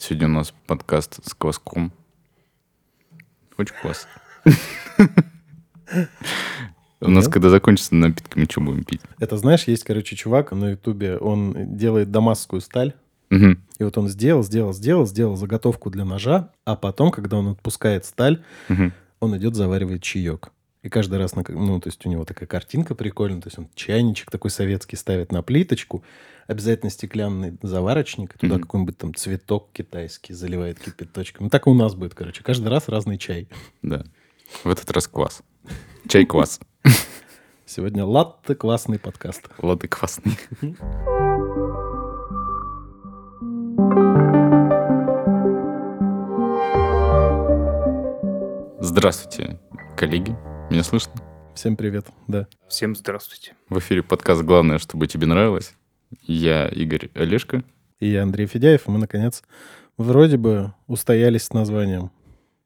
Сегодня у нас подкаст с кваском. Очень классно. У нас, когда закончится напитки, мы что будем пить? Это, знаешь, есть, короче, чувак на Ютубе, он делает дамасскую сталь. И вот он сделал, сделал, сделал, сделал заготовку для ножа, а потом, когда он отпускает сталь, он идет, заваривает чаек. И каждый раз, на, ну, то есть у него такая картинка прикольная, то есть он чайничек такой советский ставит на плиточку, обязательно стеклянный заварочник, туда Мгм. какой-нибудь там цветок китайский заливает кипяточком. Ну, так и у нас будет, короче. Каждый раз разный чай. Да. В этот раз квас. Чай-квас. Сегодня латте классный подкаст. Лады квасный. Здравствуйте, коллеги. Меня слышно? Всем привет, да. Всем здравствуйте. В эфире подкаст «Главное, чтобы тебе нравилось». Я Игорь Олешко. И я Андрей Федяев, и мы, наконец, вроде бы устоялись с названием.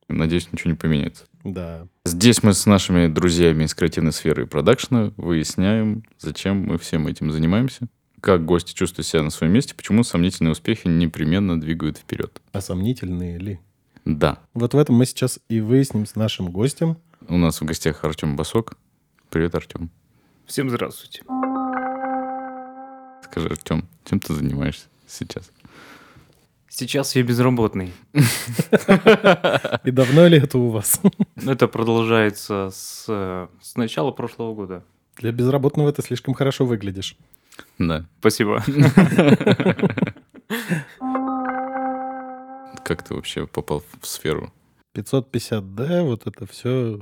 Надеюсь, ничего не поменяется. Да. Здесь мы с нашими друзьями из креативной сферы и продакшена выясняем, зачем мы всем этим занимаемся, как гости чувствуют себя на своем месте, почему сомнительные успехи непременно двигают вперед. А сомнительные ли? Да, Вот в этом мы сейчас и выясним с нашим гостем. У нас в гостях Артем Басок. Привет, Артем. Всем здравствуйте. Скажи, Артем, чем ты занимаешься сейчас? Сейчас я безработный. И давно ли это у вас? Это продолжается с, с начала прошлого года. Для безработного ты слишком хорошо выглядишь. Да. Спасибо. Как ты вообще попал в сферу? 550D, вот это все.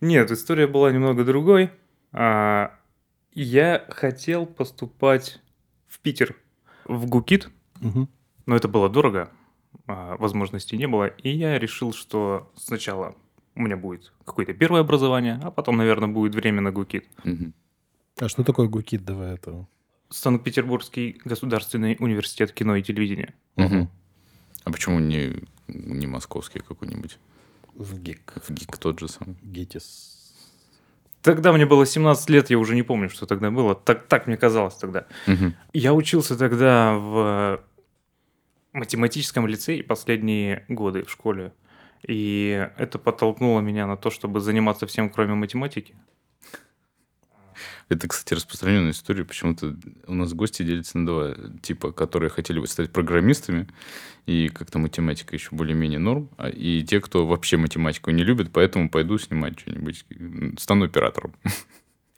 Нет, история была немного другой. А, Я хотел поступать в Питер, в ГУКИТ, но это было дорого, а, возможностей не было, и я решил, что сначала у меня будет какое-то первое образование, а потом, наверное, будет время на ГУКИТ. Мгм. А что такое ГУКИТ до этого? Санкт-Петербургский государственный университет кино и телевидения. Мгм. А почему не, не московский какой-нибудь? В ГИК. В ГИК тот же самый. ГИТИС. Тогда мне было 17 лет, я уже не помню, что тогда было. Так, так мне казалось тогда. Мгм. Я учился тогда в математическом лицее последние годы в школе. И это подтолкнуло меня на то, чтобы заниматься всем, кроме математики. Это, кстати, распространенная история. Почему-то у нас гости делятся на два типа, которые хотели бы стать программистами, и как-то математика еще более-менее норм, а- и те, кто вообще математику не любит, поэтому пойду снимать что-нибудь, стану оператором.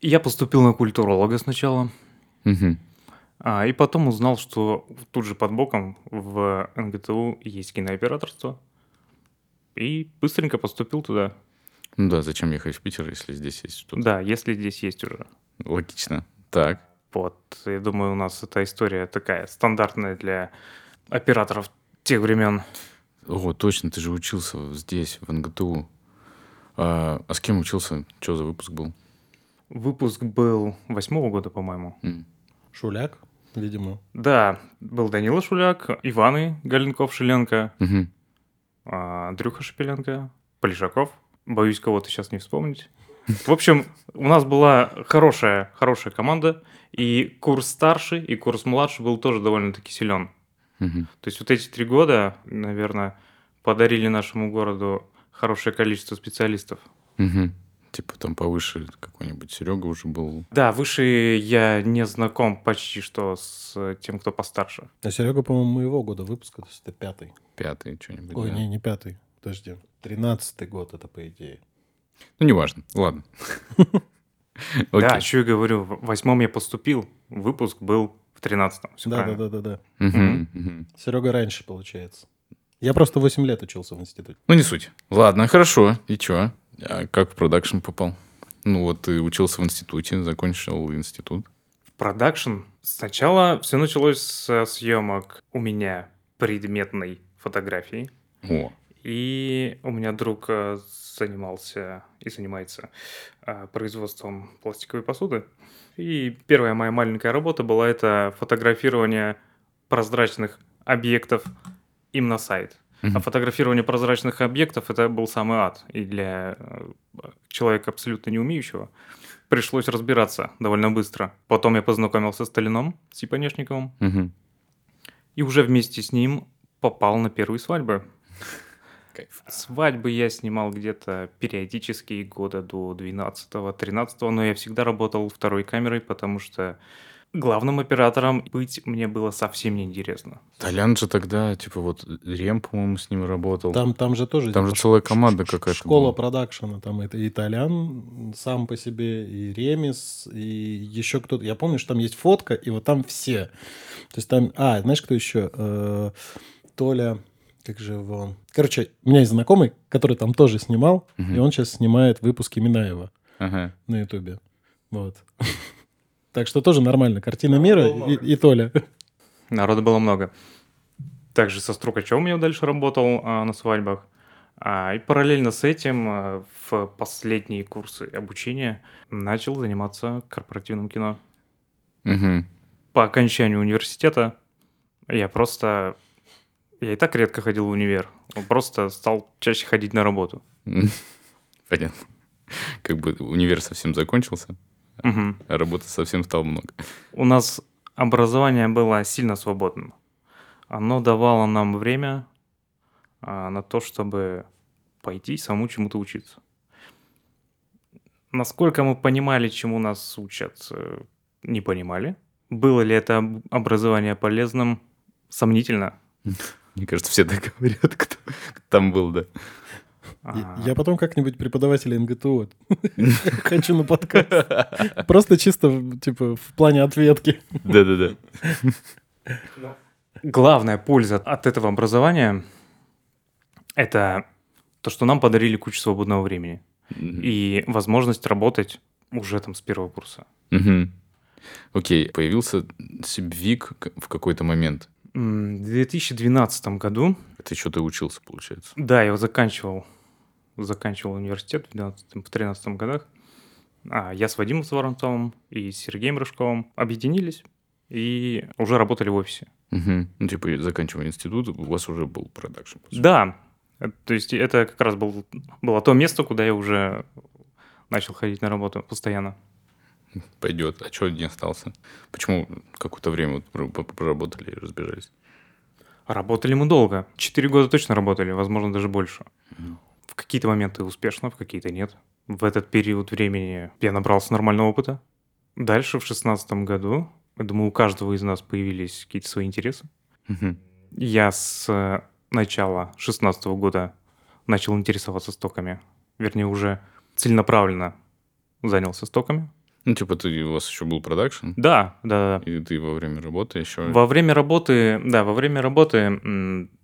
Я поступил на культуролога сначала, Мгм. а, и потом узнал, что тут же под боком в НГТУ есть кинооператорство. И быстренько поступил туда. Ну да, зачем ехать в Питер, если здесь есть что-то? Да, если здесь есть уже. Логично. Так. Вот, я думаю, у нас эта история такая стандартная для операторов тех времен. О, точно, ты же учился здесь, в НГТУ. А, а с кем учился? Что за выпуск был? Выпуск был восьмого года, по-моему. М. Шуляк, видимо. Да, был Данила Шуляк, Иваны Галенков-Шеленко, Мгм. а, Андрюха Шепеленко, Полишаков. Боюсь кого-то сейчас не вспомнить. В общем, у нас была хорошая, хорошая команда, и курс старший, и курс младший был тоже довольно-таки силен. То есть вот эти три года, наверное, подарили нашему городу хорошее количество специалистов. Типа там повыше какой-нибудь Серега уже был. Да, выше я не знаком почти что с тем, кто постарше. А Серега, по-моему, моего года выпуска, то есть это пятый. Пятый что-нибудь. Ой, да. не, не пятый. Подожди. Тринадцатый год это, по идее. Ну, неважно. Ладно. Да, еще я говорю, в восьмом я поступил, выпуск был в тринадцатом. Да, да, да, да, да. Серега раньше, получается. Я просто 8 лет учился в институте. Ну, не суть. Ладно, хорошо. И чё? А как в продакшн попал? Ну, вот ты учился в институте, закончил институт. В продакшн сначала все началось со съемок у меня предметной фотографии. О, И у меня друг э, занимался и занимается э, производством пластиковой посуды. И первая моя маленькая работа была это фотографирование прозрачных объектов им на сайт. А фотографирование прозрачных объектов это был самый ад. И для э, человека абсолютно не умеющего пришлось разбираться довольно быстро. Потом я познакомился с Толином, с Японешниковым. Мгм. И уже вместе с ним попал на первые свадьбы. Свадьбы я снимал где-то периодически года до 12-13, но я всегда работал второй камерой, потому что главным оператором быть мне было совсем неинтересно. Толян же тогда, типа, вот Рем, по-моему, с ним работал. Там, там же тоже... Там же целая команда какая-то Школа была. продакшена. Там это и Толян сам по себе, и Ремис, и еще кто-то. Я помню, что там есть фотка, и вот там все. То есть там... А, знаешь, кто еще? Э, Толя... Как же его... Короче, у меня есть знакомый, который там тоже снимал, Мгм. и он сейчас снимает выпуски Минаева Ага. на Ютубе. Вот. Так что тоже нормально. Картина мира и, и Толя. Народа было много. Также со Струкачевым я дальше работал а, на свадьбах. А, и параллельно с этим а, в последние курсы обучения начал заниматься корпоративным кино. По окончанию университета я просто... Я и так редко ходил в универ. Просто стал чаще ходить на работу. Понятно. Как бы универ совсем закончился, Мгм. а работы совсем стало много. У нас образование было сильно свободным. Оно давало нам время а, на то, чтобы пойти самому чему-то учиться. Насколько мы понимали, чему нас учат, э, не понимали. Было ли это об- образование полезным? Сомнительно. Мне кажется, все так говорят, кто там был, да. А, Я потом как-нибудь преподавателя МГТУ хочу на подкаст. Просто чисто, типа, в плане ответки. Да-да-да. Главная польза от этого образования – это то, что нам подарили кучу свободного времени и возможность работать уже там с первого курса. Окей, появился Сибвик в какой-то момент. В 2012 году, Это что ты учился, получается? да, я его заканчивал, заканчивал университет в 2013 годах. А, я с Вадимом Воронцовым и с Сергеем Рыжковым объединились и уже работали в офисе. Мгм. Ну, типа, заканчивая институт, у вас уже был продакшн. Да, э, то есть это как раз был, было то место, куда я уже начал ходить на работу постоянно. Пойдет. А что не остался? Почему какое-то время вот проработали и разбежались? Работали мы долго. Четыре года точно работали, возможно, даже больше. В какие-то моменты успешно, в какие-то нет. В этот период времени я набрался нормального опыта. Дальше, в шестнадцатом году, я думаю, у каждого из нас появились какие-то свои интересы. Мгм. Я с э, начала шестнадцатого года начал интересоваться стоками. Вернее, уже целенаправленно занялся стоками. Ну, типа, ты, у вас еще был продакшн, Да, да, да. и ты во время работы еще... Во время работы, да, во время работы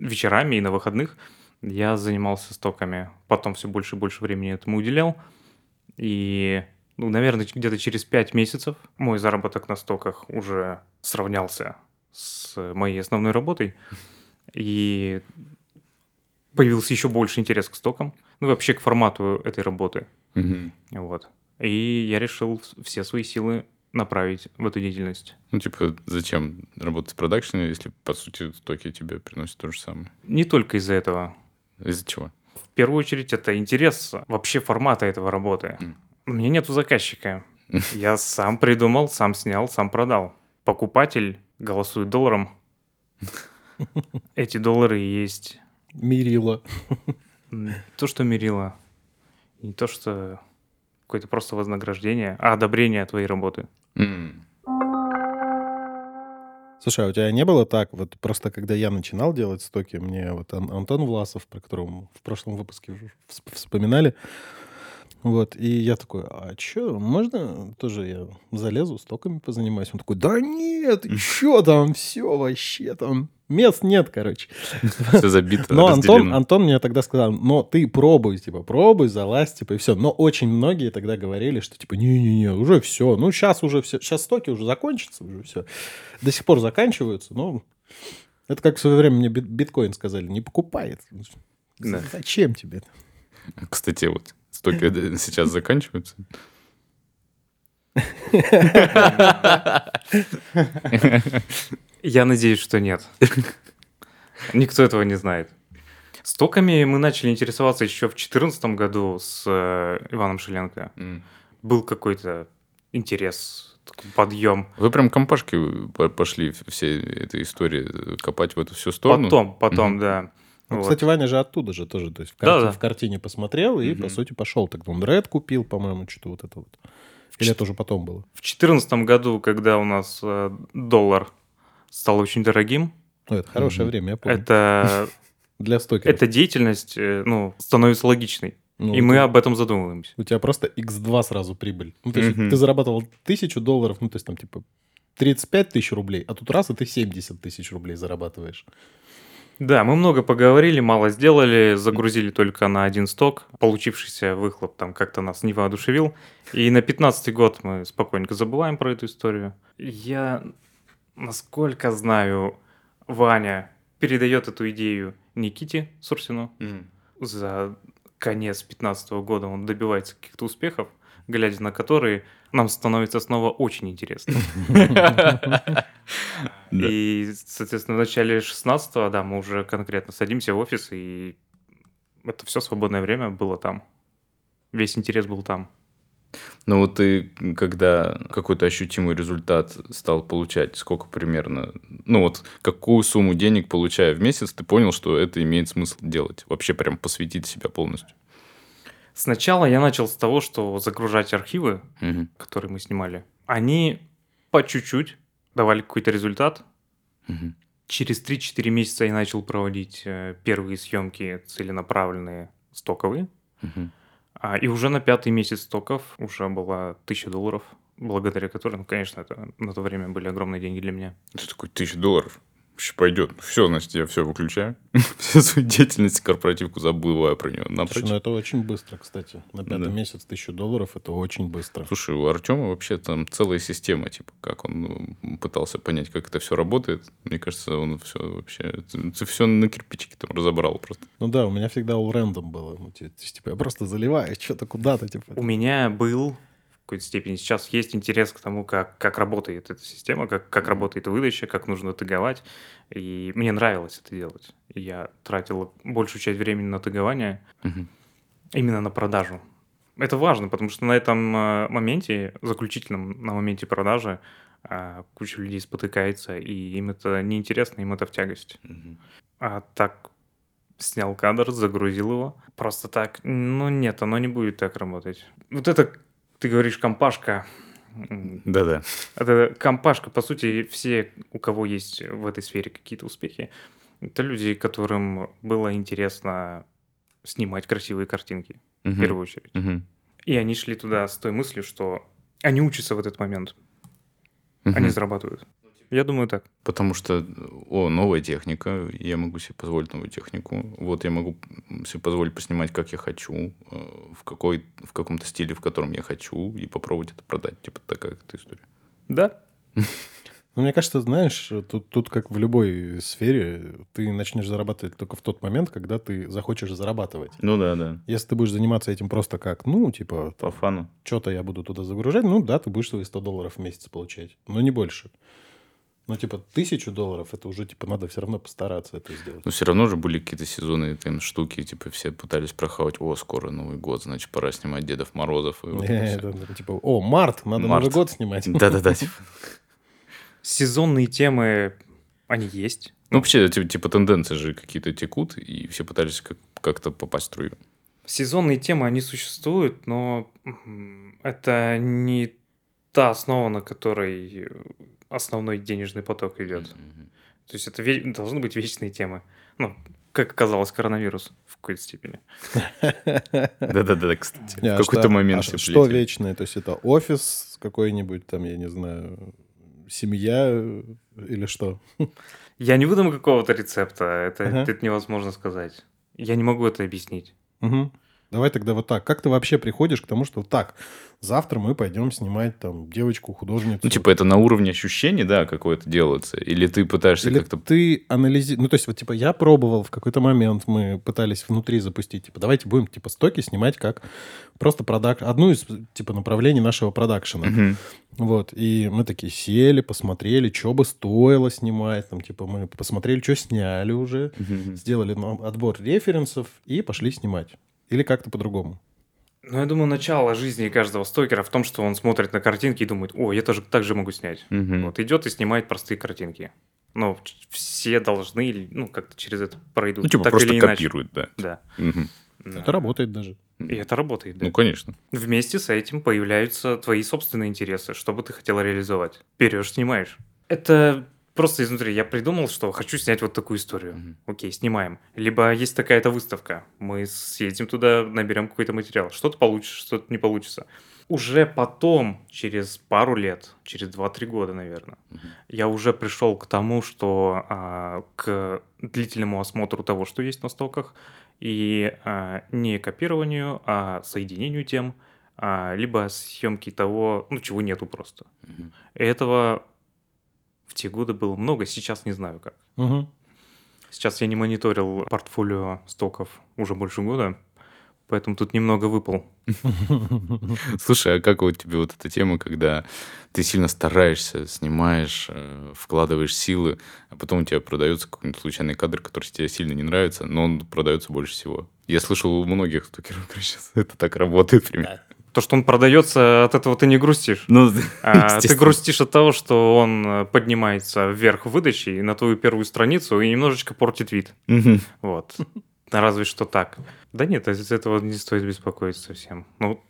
вечерами и на выходных я занимался стоками. Потом все больше и больше времени этому уделял. И, ну, наверное, где-то через пять месяцев мой заработок на стоках уже сравнялся с моей основной работой. И появился еще больше интерес к стокам. Ну, и вообще к формату этой работы. Мгм. Вот. И я решил все свои силы направить в эту деятельность. Ну, типа, зачем работать в продакшене, если, по сути, стоки тебе приносят то же самое? Не только из-за этого. Из-за чего? В первую очередь, это интерес вообще формата этого работы. Мгм. У меня нету заказчика. Я сам придумал, сам снял, сам продал. Покупатель голосует долларом. Эти доллары есть Мирила. м, то, что мерило. Не то, что какое-то просто вознаграждение, а одобрение твоей работы. М. Слушай, а у тебя не было так, вот просто когда я начинал делать стоки, мне вот Ан- Антон Власов, про которого мы в прошлом выпуске вспоминали, вот, и я такой, а что, можно тоже я залезу, стоками позанимаюсь? Он такой, да нет, еще там все вообще, там мест нет, короче. Все забито, Но Антон. Антон мне тогда сказал, но ты пробуй, типа, пробуй, залазь, типа, и все. Но очень многие тогда говорили, что, типа, не-не-не, уже все, ну, сейчас уже все, сейчас стоки уже закончатся, уже все. До сих пор заканчиваются, но это как в свое время мне бит- биткоин сказали, не покупает. Да. Зачем тебе это? Кстати, вот стоки сейчас заканчиваются. Я надеюсь, что нет. Никто этого не знает. Стоками мы начали интересоваться еще в 2014 году с э, Иваном Шиленко. М. Был какой-то интерес подъем. Вы прям компашки пошли все этой истории копать в эту всю сторону? Потом, потом, угу. да. Ну, вот. Кстати, Ваня же оттуда же тоже, то есть в, карте, да, да. в картине посмотрел и, угу. по сути, пошел. Тогда он Red купил, по-моему, что-то вот это вот. Или это уже потом было? В 2014 году, когда у нас э, доллар стал очень дорогим. Ну, это хорошее угу. время, я помню. Это... Для стокеров. Эта деятельность, э, ну, становится логичной. Ну, и мы об этом задумываемся. У тебя просто x2 сразу прибыль. Ну, то есть угу. ты зарабатывал тысячу долларов, ну, то есть там типа 35 тысяч рублей, а тут раз, и ты 70 тысяч рублей зарабатываешь. Да, мы много поговорили, мало сделали, загрузили только на один сток. Получившийся выхлоп там как-то нас не воодушевил. И на 15 год мы спокойненько забываем про эту историю. Я, насколько знаю, Ваня передает эту идею Никите Сурсину. Mm. За конец 15 года он добивается каких-то успехов, глядя на которые нам становится снова очень интересно. И, соответственно, в начале 16-го, да, мы уже конкретно садимся в офис, и это все свободное время было там. Весь интерес был там. Ну вот ты, когда какой-то ощутимый результат стал получать, сколько примерно, ну вот какую сумму денег получая в месяц, ты понял, что это имеет смысл делать? Вообще прям посвятить себя полностью? Сначала я начал с того, что загружать архивы, угу. которые мы снимали, они по чуть-чуть давали какой-то результат. Угу. Через 3-4 месяца я начал проводить э, первые съемки целенаправленные, стоковые. Угу. А, и уже на пятый месяц стоков уже было 1000 долларов, благодаря которым, ну, конечно, это на то время были огромные деньги для меня. Это такой 1000 долларов? Вообще пойдет. Все, значит, я все выключаю. Всю свою деятельность, корпоративку забываю про нее. Слушай, ну это очень быстро, кстати. На пятый да. месяц тысячу долларов это очень быстро. Слушай, у Артема вообще там целая система, типа, как он ну, пытался понять, как это все работает. Мне кажется, он все вообще... Ты все на кирпичике там разобрал просто. Ну да, у меня всегда all random было. Ну, типа, я просто заливаю что-то куда-то. Типа. У меня был какой-то степени. Сейчас есть интерес к тому, как, как работает эта система, как, как работает выдача, как нужно таговать. И мне нравилось это делать. Я тратил большую часть времени на тагование, угу. именно на продажу. Это важно, потому что на этом э, моменте, заключительном на моменте продажи, э, куча людей спотыкается, и им это неинтересно, им это в тягость. Угу. А так снял кадр, загрузил его. Просто так, ну нет, оно не будет так работать. Вот это ты говоришь компашка. Да-да. Это компашка, по сути, все, у кого есть в этой сфере какие-то успехи, это люди, которым было интересно снимать красивые картинки, угу. в первую очередь. Угу. И они шли туда с той мыслью, что они учатся в этот момент. Угу. Они зарабатывают. Я думаю так. Потому что, о, новая техника, я могу себе позволить новую технику. Вот я могу себе позволить поснимать, как я хочу, э, в, какой, в каком-то стиле, в котором я хочу, и попробовать это продать. Типа такая эта история. Да. Ну, мне кажется, знаешь, тут, тут как в любой сфере, ты начнешь зарабатывать только в тот момент, когда ты захочешь зарабатывать. Ну да, да. Если ты будешь заниматься этим просто как, ну, типа... По фану. Что-то я буду туда загружать, ну да, ты будешь свои 100 долларов в месяц получать, но не больше. Ну, типа, тысячу долларов, это уже, типа, надо все равно постараться это сделать. Но все равно же были какие-то сезонные там штуки, типа, все пытались прохавать, о, скоро Новый год, значит, пора снимать Дедов Морозов. И вот это, типа, о, март, надо март. Новый год снимать. Да-да-да. Типа. Сезонные темы, они есть. Ну, вообще, типа, типа тенденции же какие-то текут, и все пытались как- как-то попасть в струю. Сезонные темы, они существуют, но это не та основа, на которой основной денежный поток идет. Mm-hmm. То есть это ве- должны быть вечные темы. Ну, как оказалось, коронавирус в какой-то степени. Да-да-да, кстати. В какой-то момент. А что вечное? То есть это офис какой-нибудь, там, я не знаю, семья или что? Я не выдам какого-то рецепта. Это, это невозможно сказать. Я не могу это объяснить. Угу. Давай тогда вот так. Как ты вообще приходишь к тому, что так, завтра мы пойдем снимать там девочку, художницу? Ну, типа, это на уровне ощущений, да, какое-то делается? Или ты пытаешься Или как-то... ты анализируешь... Ну, то есть, вот, типа, я пробовал в какой-то момент, мы пытались внутри запустить, типа, давайте будем, типа, стоки снимать как просто продак... одну из, типа, направлений нашего продакшена. Угу. Вот, и мы такие сели, посмотрели, что бы стоило снимать, там, типа, мы посмотрели, что сняли уже, угу. сделали отбор референсов и пошли снимать. Или как-то по-другому? Ну, я думаю, начало жизни каждого стокера в том, что он смотрит на картинки и думает, о, я тоже так же могу снять. Мгм. Вот идет и снимает простые картинки. Но все должны, ну, как-то через это пройдут. Ну, типа так просто или иначе. копируют, да. Да. Мгм. Да. Это работает даже. И это работает, да. Ну, конечно. Вместе с этим появляются твои собственные интересы, что бы ты хотел реализовать. Берешь, снимаешь. Это просто изнутри. Я придумал, что хочу снять вот такую историю. Мгм. Окей, снимаем. Либо есть такая-то выставка. Мы съездим туда, наберем какой-то материал. Что-то получится, что-то не получится. Уже потом, через пару лет, через 2-3 года, наверное, Мгм. я уже пришел к тому, что а, к длительному осмотру того, что есть на стоках, и а, не копированию, а соединению тем, а, либо съемки того, ну, чего нету просто. И этого в те годы было много, сейчас не знаю как. Мгм. Сейчас я не мониторил портфолио стоков уже больше года, поэтому тут немного выпал. Слушай, а как вот тебе вот эта тема, когда ты сильно стараешься, снимаешь, э, вкладываешь силы, а потом у тебя продается какой-нибудь случайный кадр, который тебе сильно не нравится, но он продается больше всего. Я слышал у многих стокеров, короче, это так работает примерно. То, что он продается, от этого ты не грустишь. Ну, А, ты грустишь от того, что он э, поднимается вверх в выдаче и на твою первую страницу и немножечко портит вид. Мгм. Вот. Разве что так. Да нет, из этого не стоит беспокоиться совсем. Ну,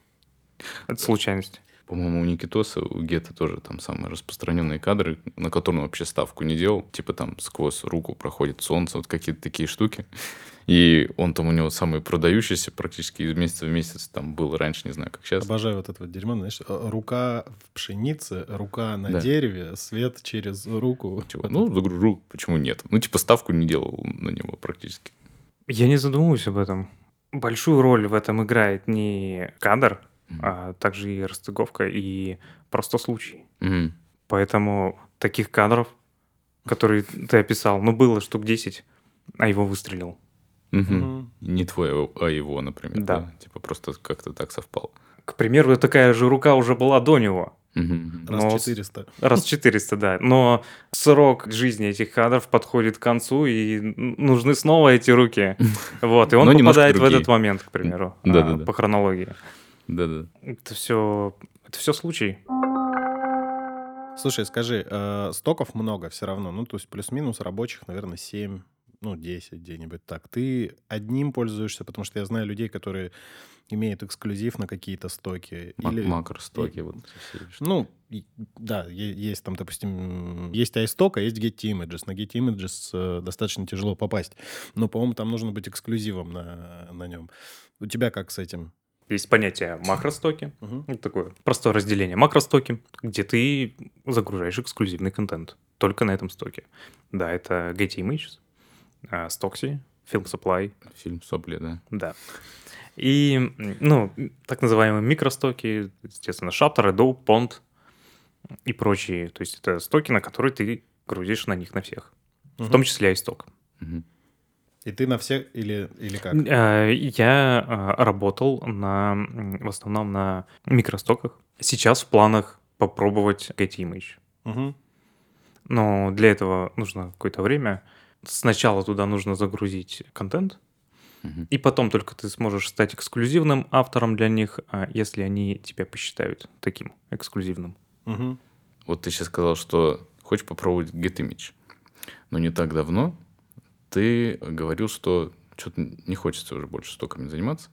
это случайность. По-моему, у Никитоса, у Гетта тоже там самые распространенные кадры, на которые он вообще ставку не делал. Типа там сквозь руку проходит солнце, вот какие-то такие штуки. И он там у него самый продающийся практически из месяца в месяц там был раньше, не знаю, как сейчас. Обожаю вот это вот дерьмо, знаешь, э, рука в пшенице, рука на Да. дереве, свет через руку. Чего? Ну, загружу, почему нет? Ну, типа ставку не делал на него практически. Я не задумываюсь об этом. Большую роль в этом играет не кадр, Мгм. а также и расстыковка, и просто случай. Мгм. Поэтому таких кадров, которые ты описал, ну, было штук 10, а его выстрелил. Мгм. Мгм. Не твой, а его, например. Да. Да. Типа просто как-то так совпало. К примеру, такая же рука уже была до него. Мгм. Раз Но- 400. Раз 400, да. Но срок жизни этих кадров подходит к концу, и нужны снова эти руки. Вот, и он Но попадает в этот момент, к примеру, а, Да-да-да. по хронологии. Да-да. Это все, это все случай. Слушай, скажи, э, стоков много все равно, ну, то есть плюс-минус рабочих, наверное, 7, ну, 10 где-нибудь так. Ты одним пользуешься, потому что я знаю людей, которые имеют эксклюзив на какие-то стоки. Мак- или- Макростоки. Вот все штуки. Ну, и- да, есть там, допустим, есть iStock, а есть Get Images. На Get Images э, достаточно тяжело попасть. Но, по-моему, там нужно быть эксклюзивом на, на нем. У тебя как с этим? Есть понятие макростоки. Мгм. Ну, такое простое разделение. Макростоки, где ты загружаешь эксклюзивный контент. Только на этом стоке. Да, это Getty Images, а, Stocksy, Film Supply, Фильм «Сопли», да. Да. И, ну, так называемые микростоки, естественно, Shapter, Adobe, Pond и прочие. То есть это стоки, на которые ты грузишь на них на всех. В Мгм. том числе iStock. Мгм. И ты на всех или, или как? Э, Я э, работал на, в основном на микростоках. Сейчас в планах попробовать Getty Image. Мгм. Но для этого нужно какое-то время. Сначала туда нужно загрузить контент. И потом только ты сможешь стать эксклюзивным автором для них, а, если они тебя посчитают таким эксклюзивным. Мгм. Вот ты сейчас сказал, что хочешь попробовать GetImage. Но не так давно ты говорил, что что-то не хочется уже больше стоками заниматься.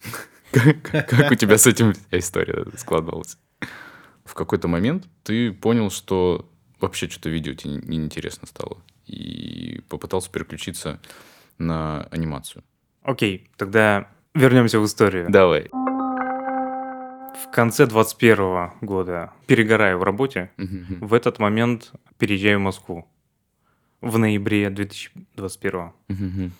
Как у тебя с этим история складывалась? В какой-то момент ты понял, что вообще что-то видео тебе не- неинтересно стало. И попытался переключиться на анимацию. Окей, тогда вернемся в историю. Давай. В конце 21 года перегораю в работе. В этот момент переезжаю в Москву. В ноябре 2021. Мгм.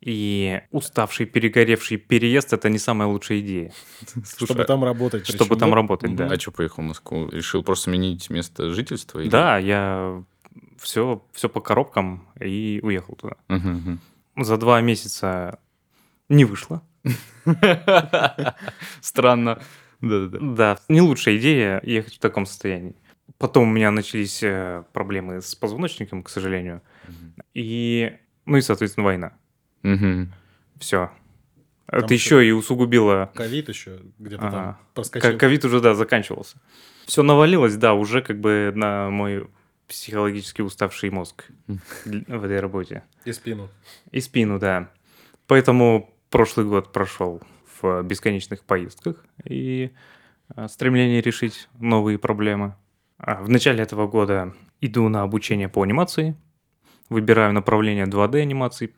И уставший, перегоревший переезд – это не самая лучшая идея, Слушай, Чтобы там работать. чтобы причем, там да? работать, да. А что поехал в Москву? Решил просто сменить место жительства? или- Да, я все, все по коробкам и уехал туда. Мгм, За два месяца не вышло. Странно. Да-да-да. Да, не лучшая идея ехать в таком состоянии. Потом у меня начались э, проблемы с позвоночником, к сожалению. И, ну и, соответственно, война. Все. Это еще и усугубило... Ковид еще где-то Ага. там проскочил. Ко- Ковид уже, да, заканчивался. Все навалилось, да, уже как бы на мой психологически уставший мозг в этой работе. И спину. И спину, да. Поэтому прошлый год прошел в бесконечных поездках и а, стремлении решить новые проблемы. А, В начале этого года иду на обучение по анимации, выбираю направление 2D анимации.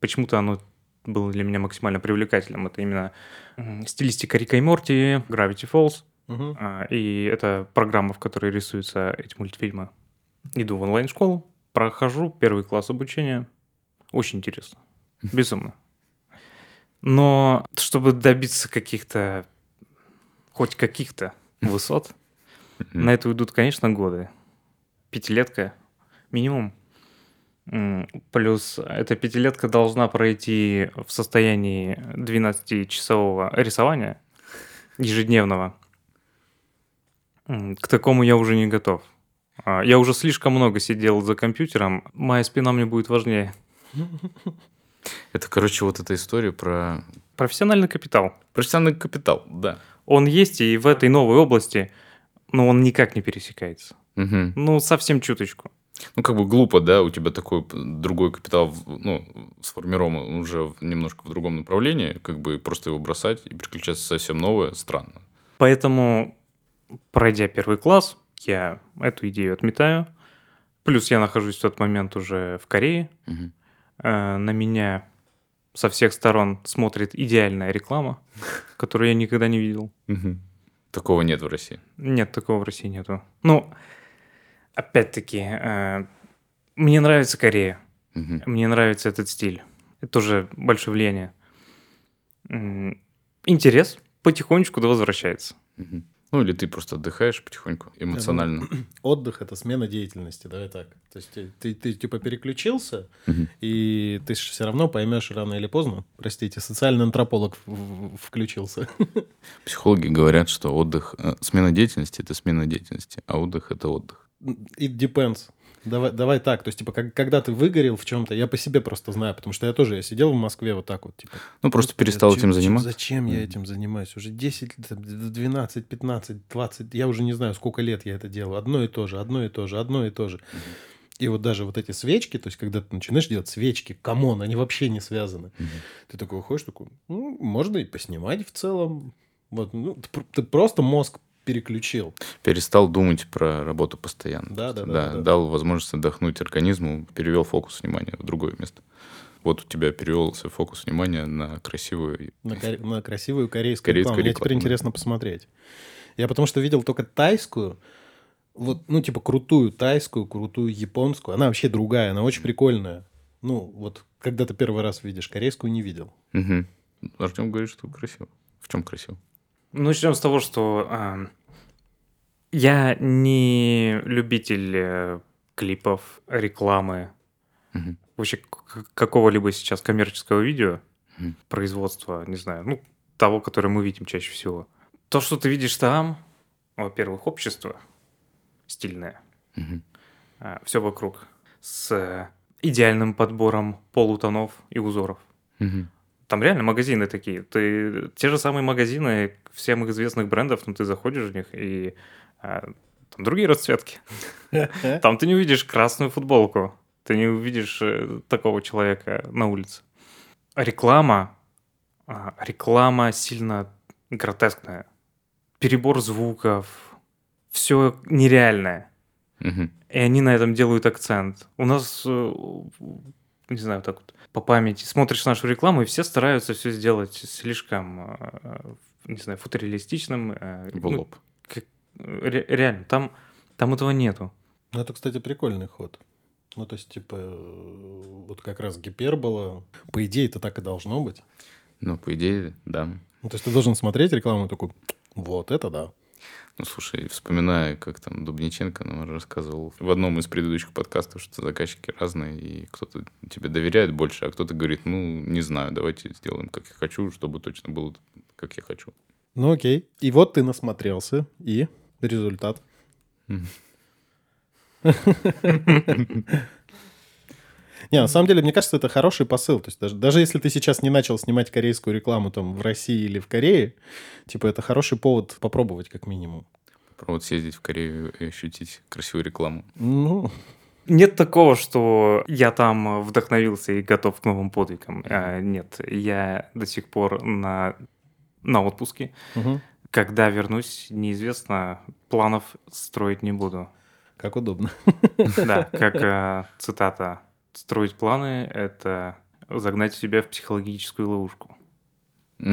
Почему-то оно было для меня максимально привлекательным. Это именно стилистика Рика и Морти, Gravity Falls. Мгм. А, И это программа, в которой рисуются эти мультфильмы. Иду в онлайн-школу, прохожу первый класс обучения. Очень интересно. Безумно. Но чтобы добиться каких-то, хоть каких-то высот, на это уйдут, конечно, годы. Пятилетка минимум. Плюс эта пятилетка должна пройти в состоянии 12-часового рисования ежедневного. К такому я уже не готов. А, Я уже слишком много сидел за компьютером, моя спина мне будет важнее. Это, короче, вот эта история про Профессиональный капитал. профессиональный капитал, да. Он есть и в этой новой области, но он никак не пересекается. Мгм. Ну, совсем чуточку. Ну, как бы глупо, да, у тебя такой другой капитал, ну, сформирован уже немножко в другом направлении, как бы просто его бросать и переключаться совсем новое, странно. Поэтому, пройдя первый класс, я эту идею отметаю. Плюс я нахожусь в тот момент уже в Корее. Э, На меня со всех сторон смотрит идеальная реклама, которую я никогда не видел. Мгм. Такого нет в России. Нет, такого в России нету. Ну, опять-таки, э, мне нравится Корея. Мгм. Мне нравится этот стиль. Это тоже большое влияние. Интерес потихонечку возвращается. Мгм. Ну, или ты просто отдыхаешь потихоньку, эмоционально. Отдых это смена деятельности, давай так. То есть ты, ты, ты, типа переключился, и ты все равно поймешь рано или поздно. Простите, социальный антрополог включился. Психологи говорят, что отдых, э, смена деятельности – это смена деятельности, а отдых – это отдых. It depends. Давай, давай так, то есть, типа, как- когда ты выгорел в чем-то, я по себе просто знаю, потому что я тоже, я сидел в Москве вот так вот, типа. Ну, просто перестал этим заниматься. Зачем я этим занимаюсь? Уже 10, там, 12, 15, 20, я уже не знаю, сколько лет я это делаю. Одно и то же, одно и то же, одно и то же. И вот даже вот эти свечки, то есть, когда ты начинаешь делать свечки, come on, они вообще не связаны. Мгм. Ты такой уходишь, такой, ну, можно и поснимать в целом. Вот, ну, ты, ты просто мозг переключил. Перестал думать про работу постоянно. Да, да, да, да. Дал возможность отдохнуть организму, перевел фокус внимания в другое место. Вот у тебя перевелся фокус внимания на красивую... На, коре- на красивую корейскую, Корейскую рекламу. Мне рекламу, теперь да. интересно посмотреть. Я потому что видел только тайскую, вот, ну, типа, крутую тайскую, крутую японскую. Она вообще другая, она очень прикольная. Ну, вот, когда ты первый раз видишь, корейскую не видел. Угу. Артем говорит, что красиво. В чем красиво? Ну, Начнем с того, что ам, я не любитель э, клипов, рекламы, Мгм. вообще какого-либо сейчас коммерческого видео, Мгм. производства, не знаю, ну, того, которое мы видим чаще всего. То, что ты видишь там, во-первых, общество стильное, Мгм. все вокруг, с э, идеальным подбором полутонов и узоров. Мгм. Там реально магазины такие. Ты те же самые магазины всем их известных брендов, но ты заходишь в них и а, там другие расцветки. Там ты не увидишь красную футболку, ты не увидишь э, такого человека на улице. А Реклама, а, реклама сильно гротескная. Перебор звуков, все нереальное. И они на этом делают акцент. У нас, э, не знаю, так вот по памяти, смотришь нашу рекламу, и все стараются все сделать слишком, э, не знаю, футуристичным. э, В ну, лоб. ре- реально, там, там этого нету. Ну, это, кстати, прикольный ход. Ну, то есть, типа, э, вот как раз гипербола. По идее, это так и должно быть. Ну, по идее, да. Ну, то есть, ты должен смотреть рекламу и такой, вот это да. Ну, слушай, вспоминая, как там Дубниченко нам рассказывал в одном из предыдущих подкастов, что заказчики разные, и кто-то тебе доверяет больше, а кто-то говорит, ну, не знаю, давайте сделаем, как я хочу, чтобы точно было, как я хочу. Ну, окей. И вот ты насмотрелся, и результат. Не, на самом деле, мне кажется, это хороший посыл. То есть даже, даже если ты сейчас не начал снимать корейскую рекламу там в России или в Корее, типа это хороший повод попробовать как минимум. Попробовать съездить в Корею и ощутить красивую рекламу. Ну, Нет такого, что я там вдохновился и готов к новым подвигам. А, нет, я до сих пор на, на отпуске. мгм. Когда вернусь, неизвестно, планов строить не буду. как удобно. Да, как э, цитата. Строить планы — это загнать себя в психологическую ловушку.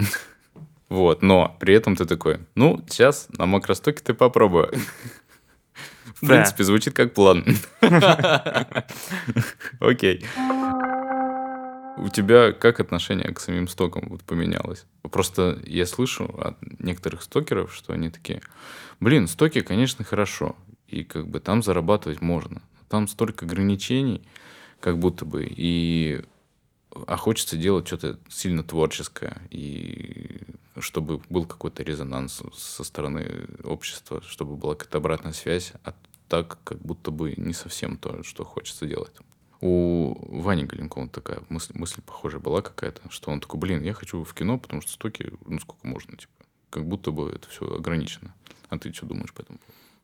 Вот, но при этом ты такой, ну, сейчас на макростоке ты попробую. В принципе, звучит как план. Окей. У тебя как отношение к самим стокам вот поменялось? Просто я слышу от некоторых стокеров, что они такие, блин, стоки, конечно, хорошо, и как бы там зарабатывать можно. Там столько ограничений, как будто бы, и а хочется делать что-то сильно творческое, и чтобы был какой-то резонанс со стороны общества, чтобы была какая-то обратная связь, а так как будто бы не совсем то, что хочется делать. У Вани Галенкова такая мысль, мысль похожая была какая-то, что он такой, блин, я хочу в кино, потому что стоки, ну, сколько можно, типа, как будто бы это все ограничено. А ты что думаешь по этому?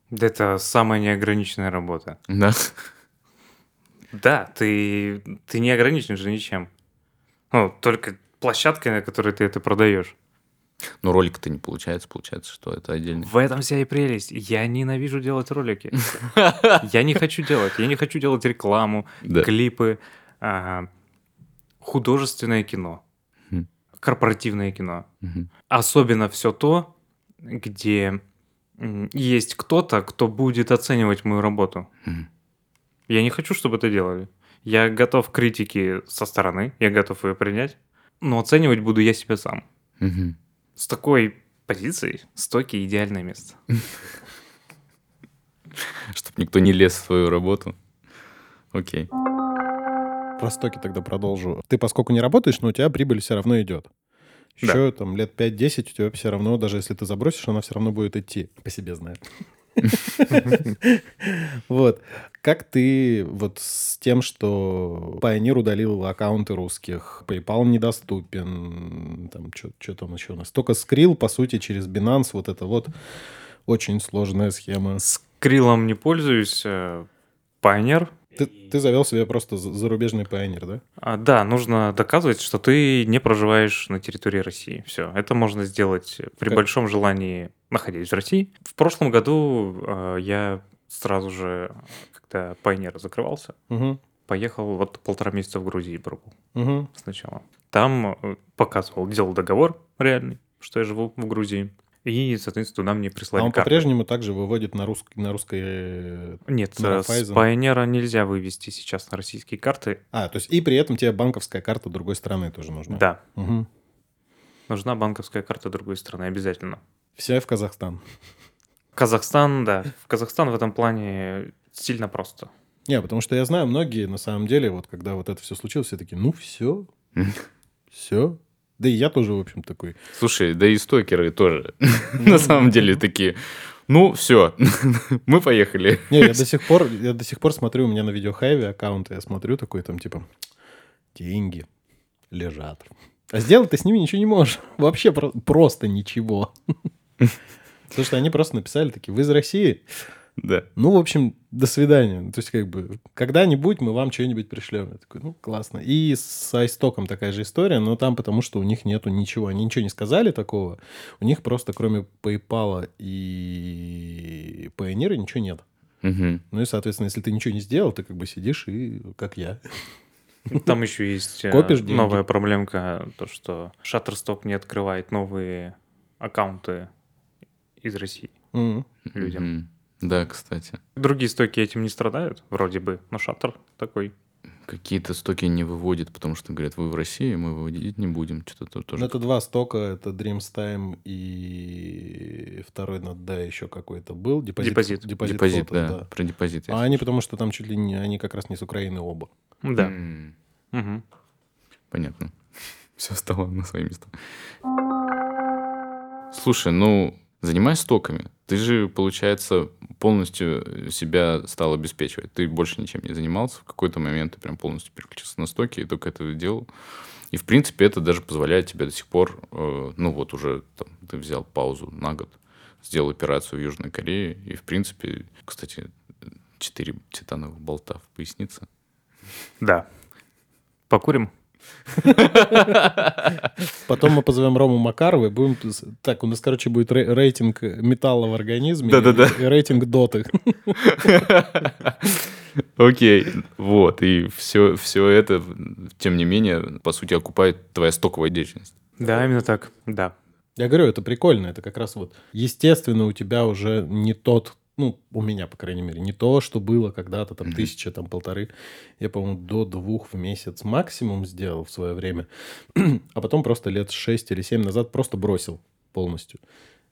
Да Это самая неограниченная работа. Да. Да, ты, ты не ограничен же ничем. Ну, только площадкой, на которой ты это продаешь. Но ролик-то не получается, получается, что это отдельно. В этом вся и прелесть. Я ненавижу делать ролики. Я не хочу делать. Я не хочу делать рекламу, клипы, а, художественное кино, корпоративное кино. Особенно все то, где есть кто-то, кто будет оценивать мою работу. Я не хочу, чтобы это делали. Я готов к критике со стороны, я готов ее принять, но оценивать буду я себя сам. Мгм. С такой позицией стоки идеальное место. Чтобы никто не лез в свою работу. Окей. Про стоки тогда продолжу. Ты поскольку не работаешь, но у тебя прибыль все равно идет. Да. Еще там лет 5-10 у тебя все равно, даже если ты забросишь, она все равно будет идти. По себе знаю. Вот. Как ты вот с тем, что Pioneer удалил аккаунты русских, PayPal недоступен, там что там еще у нас? Только скрил, по сути, через Binance, вот это вот очень сложная схема. С Крилом не пользуюсь. э, Pioneer. Ты, ты завел себе просто за- зарубежный Pioneer, да? А, Да, нужно доказывать, что ты не проживаешь на территории России. Все, это можно сделать при Как? большом желании, находясь в России. В прошлом году э, я сразу же, когда Pioneer закрывался, Угу. поехал вот полтора месяца в Грузии пробовал Угу. сначала. Там э, показывал, делал договор реальный, что я живу в Грузии. И, соответственно, туда мне А прислали он карты. по-прежнему также выводит на, русский, на русской... э, Нет, на э, с? Pioneer нельзя вывести сейчас на российские карты. А, то есть и при этом тебе банковская карта другой страны тоже нужна. Да, Угу. нужна банковская карта другой страны обязательно. Все в Казахстан. Казахстан, да. В Казахстан в этом плане сильно просто. Не, потому что я знаю, многие, на самом деле, вот когда вот это все случилось, все такие, ну все, все. Да и я тоже, в общем, такой. Слушай, да и стокеры тоже на самом деле такие, ну, все, мы поехали. Не, я до сих пор, я до сих пор смотрю, у меня на видеохайве аккаунт, я смотрю такой там, типа, деньги лежат. А сделать ты с ними ничего не можешь. Вообще про- просто ничего. Потому что они просто написали такие, вы из России? Да. Ну, в общем, до свидания. То есть, как бы, когда-нибудь мы вам что-нибудь пришлем. Я такой, ну, классно. И с айстоком такая же история, но там потому что у них нету ничего. Они ничего не сказали такого. У них просто кроме PayPal и Payoneer ничего нет. Мгм. Ну и, соответственно, если ты ничего не сделал, ты как бы сидишь и как я. Там еще есть э, Копишь деньги. новая проблемка, то, что Shutterstock не открывает новые аккаунты из России Мгм. людям. Мгм. Да, кстати. Другие стоки этим не страдают, вроде бы, но Shutter такой. Какие-то стоки не выводят, потому что говорят, вы в России, мы выводить не будем. Что-то тут Ну, тоже. это два стока, это Dreamstime и второй на D еще какой-то был. Депозит. Депозит. Депозит, Photos, да, Про депозит. А они слышал. потому что там чуть ли не, они как раз не с Украины оба. Да. М, Мгм. Понятно. Все стало на свои места. Слушай, ну, Занимаясь стоками, ты же, получается, полностью себя стал обеспечивать. Ты больше ничем не занимался. В какой-то момент ты прям полностью переключился на стоки и только это делал. И, в принципе, это даже позволяет тебе до сих пор, э, ну вот уже там, ты взял паузу на год, сделал операцию в Южной Корее, и, в принципе, кстати, четыре титановых болта в пояснице. Да. Покурим? Потом мы позовем Рому Макарова и будем... Так, у нас, короче, будет рейтинг металла в организме Да-да-да. и рейтинг доты. Окей, вот. И все, все это, тем не менее, по сути, окупает твоя стоковая деятельность. Да, именно так, да. Я говорю, это прикольно, это как раз вот, естественно, у тебя уже не тот, ну, у меня, по крайней мере, не то, что было когда-то, там, тысяча, там, полторы. Я, по-моему, до двух в месяц максимум сделал в свое время. а потом просто лет шесть или семь назад просто бросил полностью.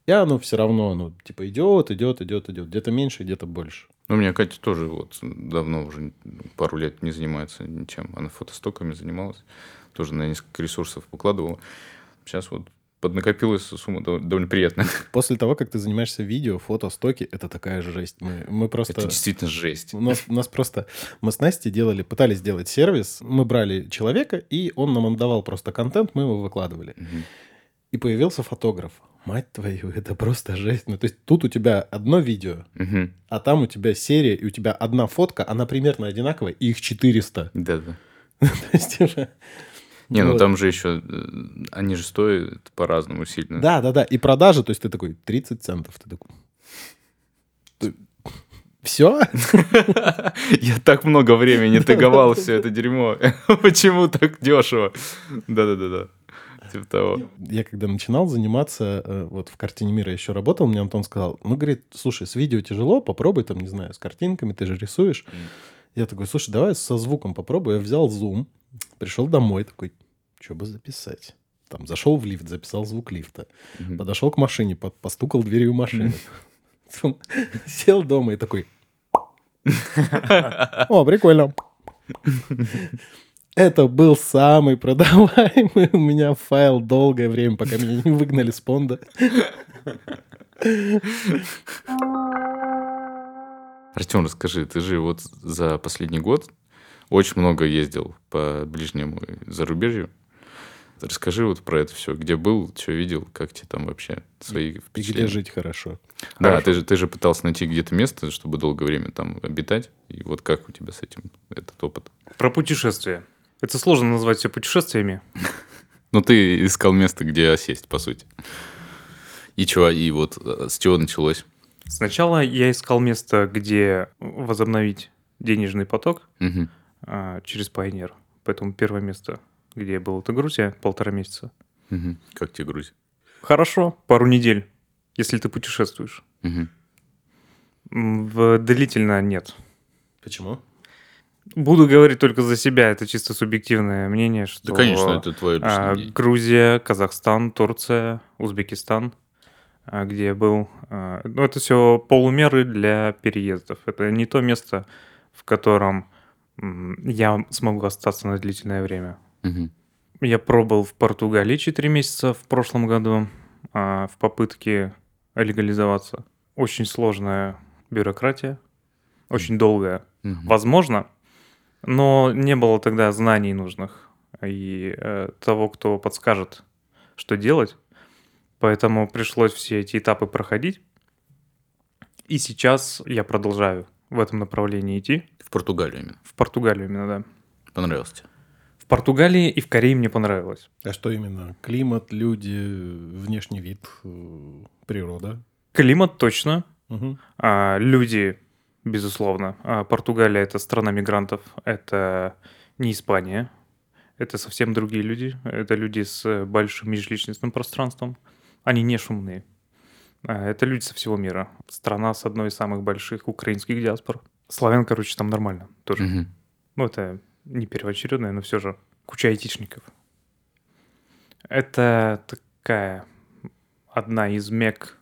И оно все равно, ну, типа, идет, идет, идет, идет. Где-то меньше, где-то больше. Ну, у меня Катя тоже вот давно уже пару лет не занимается ничем. Она фотостоками занималась. Тоже на несколько ресурсов покладывала. Сейчас вот поднакопилась сумма довольно приятная. После того, как ты занимаешься видео, фото, стоки, это такая же жесть. Мы, мы просто... Это действительно жесть. У нас, у нас просто... Мы с Настей делали, пытались сделать сервис. Мы брали человека, и он нам отдавал просто контент, мы его выкладывали. Мгм. И появился фотограф. Мать твою, это просто жесть. Ну, то есть тут у тебя одно видео, Мгм. а там у тебя серия, и у тебя одна фотка, она примерно одинаковая, и их 400. Да-да. То есть уже- Не, ну Вот. там же еще, э, они же стоят по-разному сильно. Да, да, да. И продажи, то есть ты такой, 30 центов. Ты такой... Все? Я так много времени таговал все это дерьмо. Почему так дешево? Да-да-да-да. Типа того. Я когда начинал заниматься, э, вот в картине мира еще работал, мне Антон сказал, ну, говорит, слушай, с видео тяжело, попробуй там, не знаю, с картинками, ты же рисуешь. Я такой, слушай, давай со звуком попробуй. Я взял зум, пришел домой, такой, что бы записать? Там зашел в лифт, записал звук лифта. Мгм. Подошел к машине, по- постукал дверью машины. Сел дома и такой... О, прикольно. Это был самый продаваемый у меня файл долгое время, пока меня не выгнали с понда. Артем, расскажи, ты же вот за последний год очень много ездил по ближнему зарубежью. Расскажи вот про это все. Где был, что видел, как тебе там вообще свои И где впечатления? жить хорошо. Да, Хорошо. ты же, ты же пытался найти где-то место, чтобы долгое время там обитать. И вот как у тебя с этим этот опыт? Про путешествия. Это сложно назвать все путешествиями. Ну, ты искал место, где осесть, по сути. И чего, и вот э, с чего началось? Сначала я искал место, где возобновить денежный поток Мгм. А, через Pioneer. Поэтому первое место, где я был, это Грузия, полтора месяца. Мгм. Как тебе Грузия? Хорошо, пару недель, если ты путешествуешь. М, В длительно нет. Почему? Буду говорить только за себя, это чисто субъективное мнение, что Да, конечно, это твое личное а. Грузия, Казахстан, Турция, Узбекистан, а, где я был. а, Ну, это все полумеры для переездов. Это не то место, в котором я смогу остаться на длительное время. Мгм. Я пробовал в Португалии 4 месяца в прошлом году а, в попытке легализоваться. Очень сложная бюрократия, очень долгая. Мгм. Возможно, но не было тогда знаний нужных и э, того, кто подскажет, что делать. Поэтому пришлось все эти этапы проходить. И сейчас я продолжаю в этом направлении идти. В Португалию именно. В Португалию именно, да. Понравилось тебе? В Португалии и в Корее мне понравилось. А что именно? Климат, люди, внешний вид, э, природа? Климат точно, Мгм. а, люди, безусловно. А, Португалия это страна мигрантов, это не Испания. Это совсем другие люди. Это люди с большим межличностным пространством. Они не шумные. А, Это люди со всего мира. Страна с одной из самых больших украинских диаспор. Славян, короче, там нормально тоже. Мгм. Ну, это не первоочередное, но все же куча айтишников. Это такая одна из мек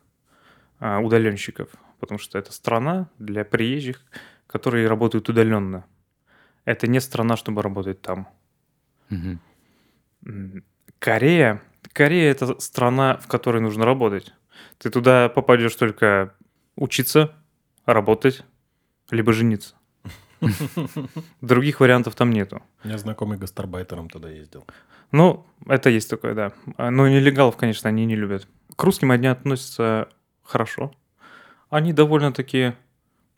а, удаленщиков, потому что это страна для приезжих, которые работают удаленно. Это не страна, чтобы работать там. М, Корея. Корея это страна, в которой нужно работать. Ты туда попадешь только учиться, работать, либо жениться. Других вариантов там нету. У меня знакомый гастарбайтером туда ездил. Ну, это есть такое, да. Но нелегалов, конечно, они не любят. К русским они относятся хорошо. Они довольно-таки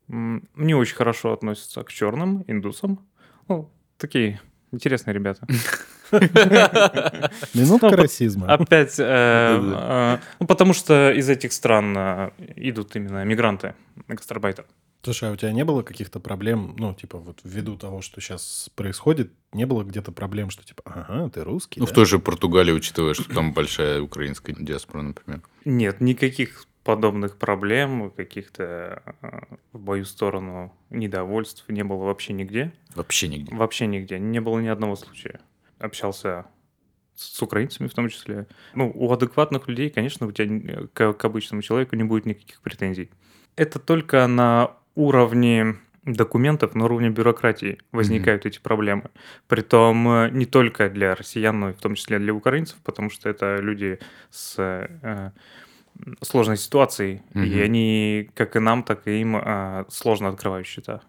не очень хорошо относятся к черным, индусам. Ну, такие интересные ребята. Минутка Ну, расизма. Опять, э, э, ну, потому что из этих стран э, идут именно мигранты, гастарбайтеры. Слушай, а у тебя не было каких-то проблем, ну, типа, вот ввиду того, что сейчас происходит, не было где-то проблем, что, типа, ага, ты русский, Ну, да? в той же Португалии, учитывая, что там большая украинская диаспора, например. Нет, никаких подобных проблем, каких-то э, в мою сторону недовольств не было вообще нигде. Вообще нигде. Вообще нигде. Не было ни одного случая. Общался с украинцами в том числе. Ну, у адекватных людей, конечно, у тебя э, к, к обычному человеку не будет никаких претензий. Это только на уровне документов, на уровне бюрократии возникают эти проблемы. Притом э, не только для россиян, но и в том числе для украинцев, потому что это люди с э, сложной ситуацией, и Мгм. они, как и нам, так и им, э, сложно открывают счета.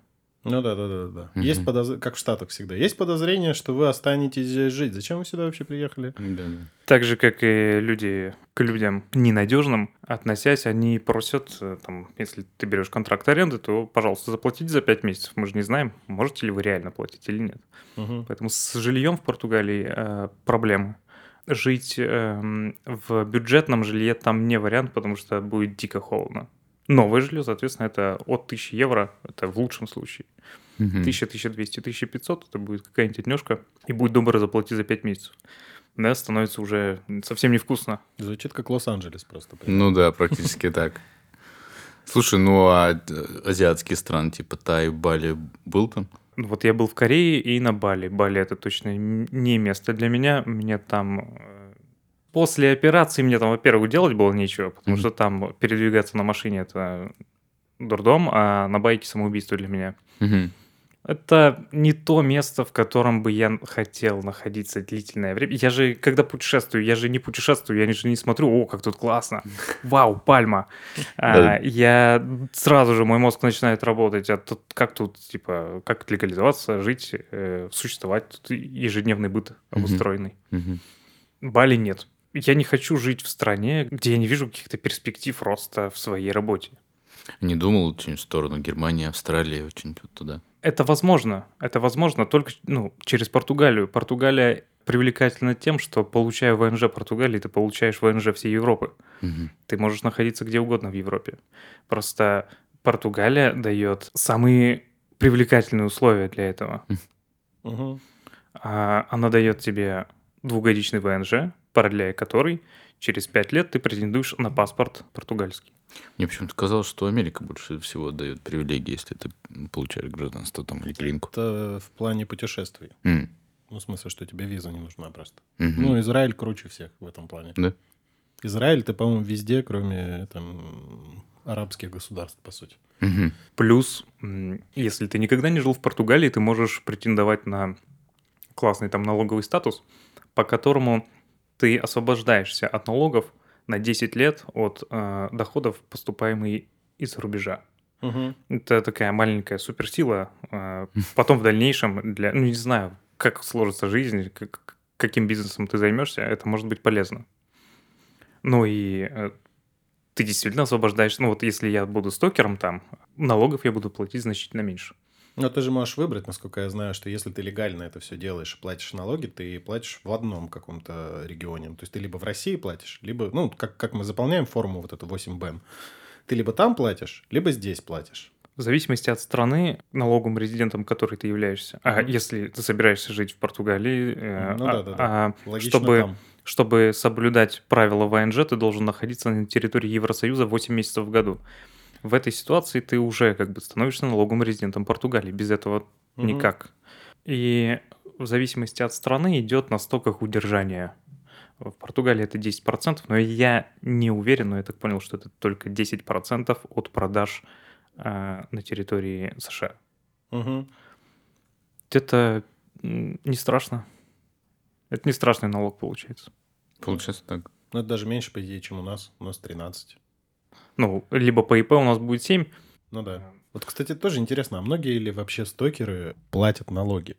Ну да, да, да, да. Мгм. Есть подозрение, как в Штатах всегда, есть подозрение, что вы останетесь здесь жить. Зачем вы сюда вообще приехали? Да, да. Так же, как и люди к людям ненадежным, относясь, они просят, э, там, если ты берешь контракт аренды, то, пожалуйста, заплатите за 5 месяцев. Мы же не знаем, можете ли вы реально платить или нет. Мгм. Поэтому с жильем в Португалии э, проблемы. Жить эм, в бюджетном жилье там не вариант, потому что будет дико холодно. Новое жилье, соответственно, это от 1000 евро, это в лучшем случае. Мгм. 1000, 1200, 1500, это будет какая-нибудь днешка, и будет добро заплати за 5 месяцев. Да, становится уже совсем невкусно. Звучит как Лос-Анджелес просто. Ну да, практически так. Слушай, ну а азиатские страны, типа Тай, Бали, был там? Вот я был в Корее и на Бали. Бали это точно не место для меня. Мне там э, после операции мне там, во-первых, делать было нечего, потому Мгм. что там передвигаться на машине это дурдом, а на байке самоубийство для меня. Мгм. Это не то место, в котором бы я хотел находиться длительное время. Я же, когда путешествую, я же не путешествую, я же не смотрю, о, как тут классно, вау, пальма. А, я сразу же, мой мозг начинает работать, а тут как тут, типа, как легализоваться, жить, э, существовать, тут ежедневный быт обустроенный. Бали нет. Я не хочу жить в стране, где я не вижу каких-то перспектив роста в своей работе. Не думал что-нибудь в сторону Германии, Австралии, что-нибудь вот туда? Это возможно. Это возможно только ну, через Португалию. Португалия привлекательна тем, что получая ВНЖ Португалии, ты получаешь ВНЖ всей Европы. Мгм. Ты можешь находиться где угодно в Европе. Просто Португалия дает самые привлекательные условия для этого. А, Она дает тебе двухгодичный ВНЖ, продляя который через пять лет ты претендуешь на паспорт португальский. Мне почему-то казалось, что Америка больше всего дает привилегии, если ты получаешь гражданство там или клинку. Это в плане путешествий. М. Ну, в смысле, что тебе виза не нужна просто. Мгм. Ну, Израиль круче всех в этом плане. Да. Израиль, ты, по-моему, везде, кроме там арабских государств, по сути. Мгм. Плюс, если ты никогда не жил в Португалии, ты можешь претендовать на классный там налоговый статус, по которому ты освобождаешься от налогов на 10 лет от э, доходов, поступаемых из-за рубежа. Это такая маленькая суперсила. э, Потом в дальнейшем, для, ну не знаю, как сложится жизнь, как- каким бизнесом ты займешься, это может быть полезно. Ну и э, ты действительно освобождаешь, ну вот если я буду стокером там, налогов я буду платить значительно меньше. Но ты же можешь выбрать, насколько я знаю, что если ты легально это все делаешь и платишь налоги, ты платишь в одном каком-то регионе. То есть ты либо в России платишь, либо, ну, как, как мы заполняем форму вот эту 8БМ, ты либо там платишь, либо здесь платишь. В зависимости от страны, налоговым резидентом, который ты являешься. А если ты собираешься жить в Португалии, э, Ну а- да-да-да. а Логично чтобы, там. чтобы соблюдать правила ВНЖ, ты должен находиться на территории Евросоюза 8 месяцев в году. В этой ситуации ты уже как бы становишься налоговым резидентом Португалии. Без этого Мгм. никак. И в зависимости от страны идет на стоках удержания. В Португалии это 10%, но я не уверен, но я так понял, что это только 10% от продаж э, на территории США. Мгм. Это не страшно. Это не страшный налог получается. Получается так. Ну, это даже меньше, по идее, чем у нас. У нас 13. Ну, либо по ИП у нас будет 7. Ну да. Вот, кстати, тоже интересно, а многие ли вообще стокеры платят налоги?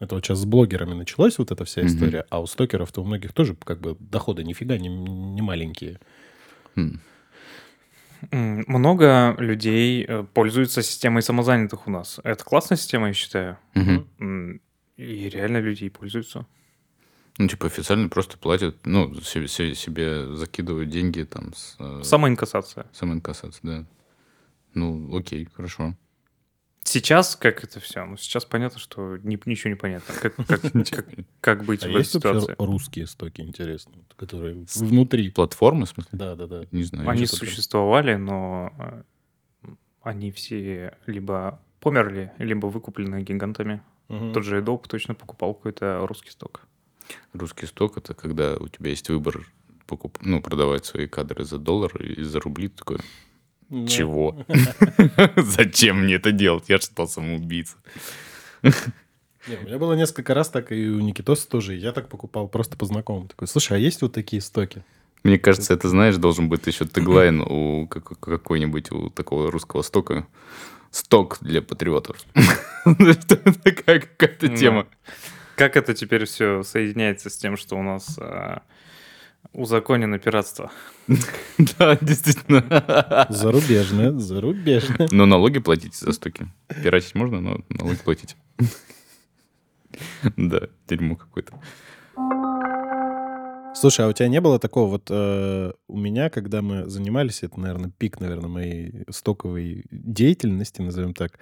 Это вот сейчас с блогерами началась вот эта вся история, mm-hmm. а у стокеров-то у многих тоже как бы доходы нифига не, не маленькие. Mm. Много людей э, пользуются системой самозанятых у нас. Это классная система, я считаю. Mm-hmm. И реально людей пользуются. Ну, типа официально просто платят, ну, себе, себе, себе закидывают деньги там. С, э, Самоинкассация. Самоинкассация, да. Ну, окей, хорошо. Сейчас как это все? Ну, сейчас понятно, что ни, ничего не понятно. Как, как, как, как быть а в этой ситуации? русские стоки, интересно, которые внутри. Платформы, в смысле? Да, да, да. Не знаю. Они существовали, но э, они все либо померли, либо выкуплены гигантами. Угу. Тот же Adobe точно покупал какой-то русский сток. Русский сток — это когда у тебя есть выбор покуп... ну, продавать свои кадры за доллар и за рубли. Такой, чего? Зачем мне это делать? Я же стал самоубийцей. Не, у меня было несколько раз так, и у Никитоса тоже. Я так покупал просто по знакомым. Такой, слушай, а есть вот такие стоки? Мне кажется, это, знаешь, должен быть еще теглайн у какой-нибудь у такого русского стока. Сток для патриотов. Это какая-то тема. Как это теперь все соединяется с тем, что у нас а, узаконено пиратство? Да, действительно. Зарубежное, зарубежное. Но налоги платите за стоки. Пиратить можно, но налоги платите. Да, дерьмо какое-то. Слушай, а у тебя не было такого вот э, у меня, когда мы занимались, это, наверное, пик, наверное, моей стоковой деятельности, назовем так,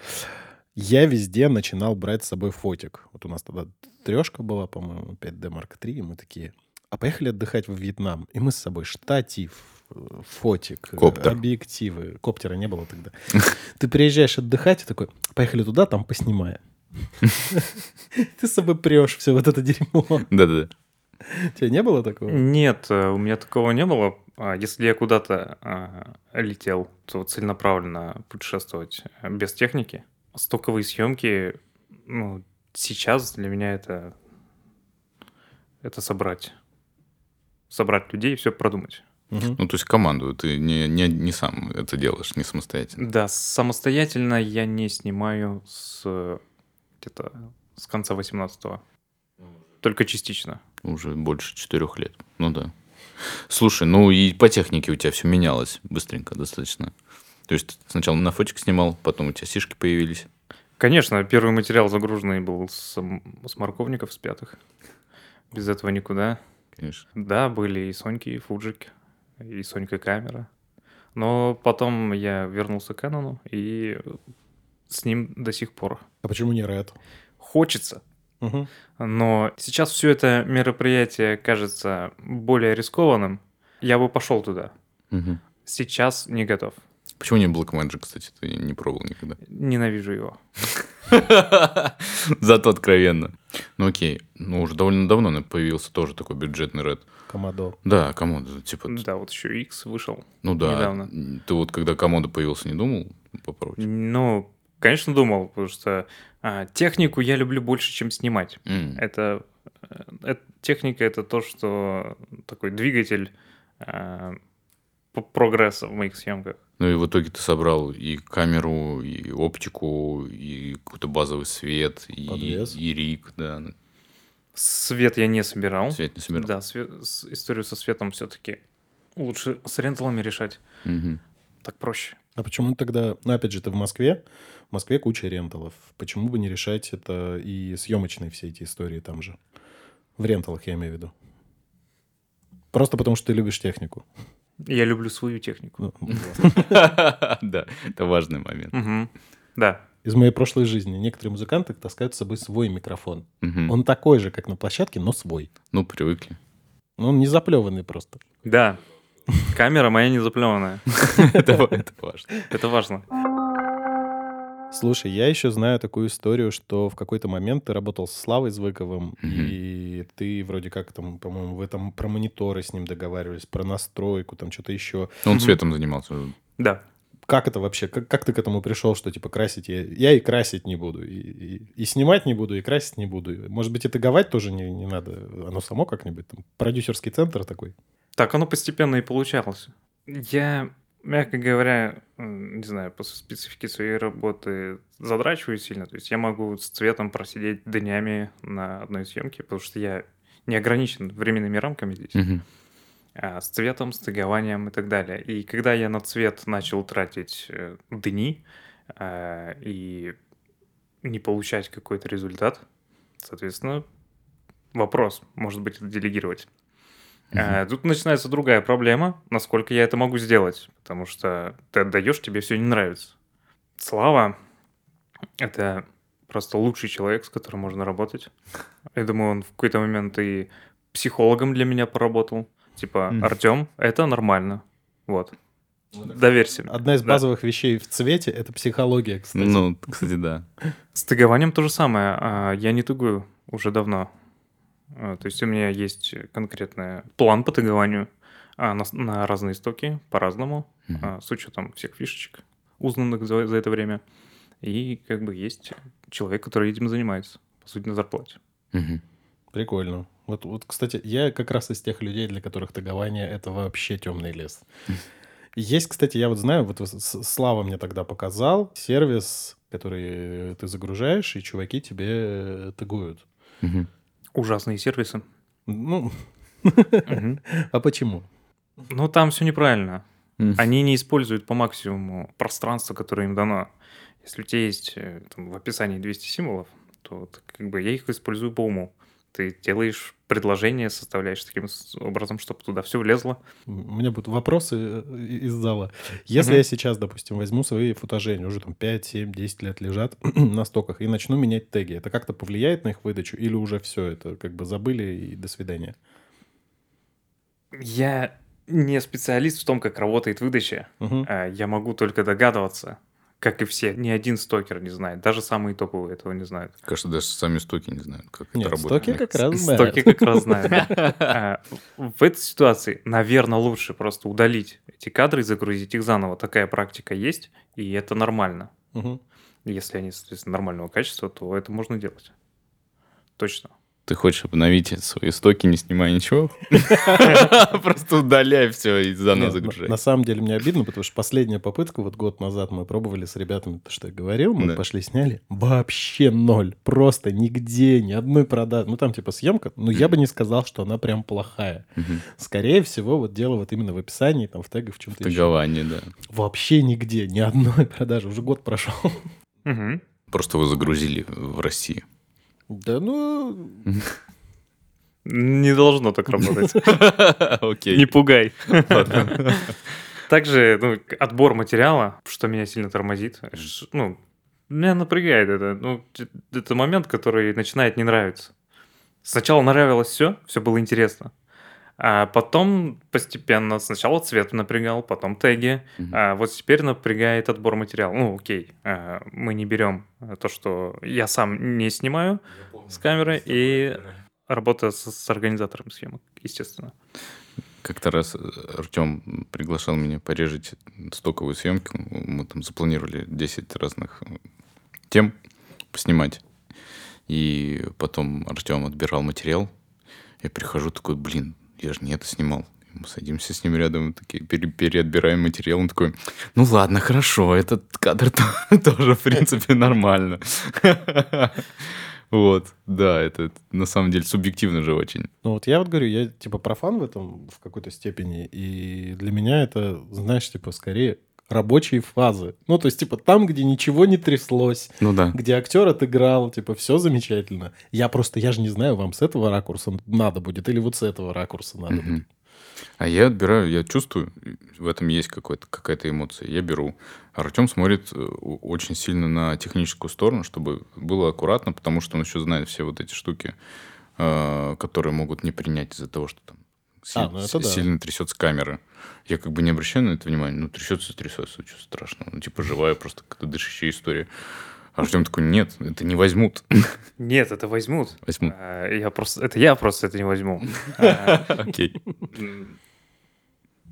я везде начинал брать с собой фотик. Вот у нас тогда трешка была, по-моему, 5D Mark III, и мы такие, а поехали отдыхать в Вьетнам. И мы с собой штатив, фотик, Коптер. объективы. Коптера не было тогда. Ты приезжаешь отдыхать и такой, поехали туда, там поснимаем. Ты с собой прешь все вот это дерьмо. Да-да. У тебя не было такого? Нет, э, у меня такого не было. А если я куда-то а, летел, то целенаправленно путешествовать э, без техники. Стоковые съемки, ну, сейчас для меня это это собрать собрать людей и все продумать. Угу. Ну, то есть команду ты не, не, не сам это делаешь, не самостоятельно. Да, самостоятельно я не снимаю с где-то с конца 18-го. Только частично. Уже больше четырех лет. Ну да. Слушай, ну и по технике у тебя все менялось быстренько достаточно. То есть сначала на фотик снимал, потом у тебя сишки появились. Конечно, первый материал загруженный был с, с морковников, с пятых. Без этого никуда. Конечно. Да, были и Соньки, и Фуджики, и Сонька камера. Но потом я вернулся к Canon и с ним до сих пор. А почему не Red? Хочется. Угу. Но сейчас все это мероприятие кажется более рискованным. Я бы пошел туда. Угу. Сейчас не готов. Почему не Blackmagic, кстати, ты не пробовал никогда? Ненавижу его. Зато откровенно. Ну окей, ну уже довольно давно появился тоже такой бюджетный ред. Комодо. Да, комодо. Типа... Да, вот еще X вышел Ну да. недавно. Ты вот когда комодо появился, не думал попробовать? Ну, конечно, думал, потому что а, технику я люблю больше, чем снимать. Mm. Это, э, это техника это то, что такой двигатель а, прогресса в моих съемках. Ну и в итоге ты собрал и камеру, и оптику, и какой-то базовый свет, и, и рик, да. Свет я не собирал. Свет не собирал. Да, свет, историю со светом все-таки лучше с ренталами решать. Угу. Так проще. А почему тогда, ну опять же, ты в Москве, в Москве куча ренталов. Почему бы не решать это и съемочные все эти истории там же? В ренталах я имею в виду. Просто потому, что ты любишь технику. Я люблю свою технику. Ну, да, это важный момент. Да. Из моей прошлой жизни некоторые музыканты таскают с собой свой микрофон. Он такой же, как на площадке, но свой. Ну, привыкли. Ну, он не заплеванный просто. Да. Камера моя не заплеванная. Это важно. Это важно. Слушай, я еще знаю такую историю, что в какой-то момент ты работал с Славой Звыковым, Мгм. и ты вроде как там, по-моему, в этом про мониторы с ним договаривались, про настройку, там что-то еще. Он Мгм. цветом занимался. Да. Как это вообще? Как, как ты к этому пришел, что типа красить я, я и красить не буду, и, и, и снимать не буду, и красить не буду? Может быть, и таговать тоже не, не надо? Оно само как-нибудь там? Продюсерский центр такой? Так оно постепенно и получалось. Я, мягко говоря, не знаю, по специфике своей работы задрачиваю сильно. То есть я могу с цветом просидеть днями на одной съемке, потому что я не ограничен временными рамками здесь. А, с цветом, с тегованием и так далее. И когда я на цвет начал тратить э, дни а, и не получать какой-то результат, соответственно, вопрос, может быть, это А, тут начинается другая проблема, насколько я это могу сделать, потому что ты отдаешь, тебе все не нравится. Слава — это просто лучший человек, с которым можно работать. Я думаю, он в какой-то момент и психологом для меня поработал. Типа. Артем, это нормально. Вот. Доверься мне. Одна из Да. базовых вещей в цвете — это психология, кстати. Ну, кстати, да. С тегованием то же самое. А, Я не тегую уже давно. А, То есть у меня есть конкретный план по тегованию а, на, на разные стоки по-разному, а, с учетом всех фишечек, узнанных за, за это время. И как бы есть человек, который этим занимается, по сути, на зарплате. Мгм. Прикольно. Вот, вот, кстати, я как раз из тех людей, для которых тагование — это вообще темный лес. Есть, кстати, я вот знаю, вот Слава мне тогда показал сервис, который ты загружаешь, и чуваки тебе э, тагуют. Мгм. Ужасные сервисы. Ну, а почему? Но там все неправильно. Они не используют по максимуму пространство, которое им дано. Если у тебя есть э, там, в описании 200 символов, то как бы я их использую по уму. Ты делаешь предложение, составляешь таким образом, чтобы туда все влезло. У меня будут вопросы э, из зала. Если Мгм. я сейчас, допустим, возьму свои футажи, они уже там 5, 7, 10 лет лежат на стоках, и начну менять теги, это как-то повлияет на их выдачу или уже все это как бы забыли и до свидания? Я не специалист в том, как работает выдача. А, Я могу только догадываться, как и все. Ни один стокер не знает. Даже самые топовые этого не знают. Кажется, даже сами стоки не знают, как Нет, это работает. стоки как раз знают. Стоки как раз знают. А, В этой ситуации, наверное, лучше просто удалить эти кадры и загрузить их заново. Такая практика есть, и это нормально. Если они, соответственно, нормального качества, то это можно делать. Точно. Ты хочешь обновить свои стоки, не снимая ничего? Просто удаляй все и заново загружай. На самом деле мне обидно, потому что последняя попытка, вот год назад мы пробовали с ребятами, то, что я говорил, мы пошли, сняли, вообще ноль, просто нигде, ни одной продажи. Ну, там типа съемка, но я бы не сказал, что она прям плохая. Скорее всего, вот дело вот именно в описании, там, в тегах, в чем-то еще. Тагование, да. Вообще нигде, ни одной продажи. Уже год прошел. Просто вы загрузили в России. Да ну... Не должно так работать. Окей. Не пугай. Также ну, отбор материала, что меня сильно тормозит. Ну, меня напрягает это. Ну, это момент, который начинает не нравиться. Сначала нравилось все, все было интересно. А потом постепенно сначала цвет напрягал, потом теги. Мгм. А вот теперь напрягает отбор материала. Ну, окей, а, мы не берем то, что я сам не снимаю с камеры, и работа с, с организатором съемок, естественно. Как-то раз Артем приглашал меня порежить стоковую съемку. Мы там запланировали 10 разных э, тем поснимать. И потом Артем отбирал материал. Я прихожу такой, блин, я же не это снимал. Мы садимся с ним рядом, такие, пере- переотбираем материал. Он такой, ну ладно, хорошо, этот кадр то- тоже, в принципе, нормально. Вот, да, это на самом деле субъективно же очень. Ну вот я вот говорю, я типа профан в этом в какой-то степени, и для меня это, знаешь, типа скорее рабочие фазы. Ну, то есть, типа, там, где ничего не тряслось, Ну да. где актер отыграл, типа, все замечательно. Я просто, я же не знаю, вам с этого ракурса надо будет, или вот с этого ракурса надо Мгм. будет. А я отбираю, я чувствую, в этом есть какая-то эмоция. Я беру. Артем смотрит э, очень сильно на техническую сторону, чтобы было аккуратно, потому что он еще знает все вот эти штуки, э, которые могут не принять из-за того, что там си- А, ну это да. сильно трясется камера. Я как бы не обращаю на это внимания. Ну, трясется, трясется, что страшного. Ну, типа, живая просто какая-то дышащая история. Артем такой, нет, это не возьмут. Нет, это возьмут. Возьмут. А, Я просто, это я просто это не возьму. А, Окей.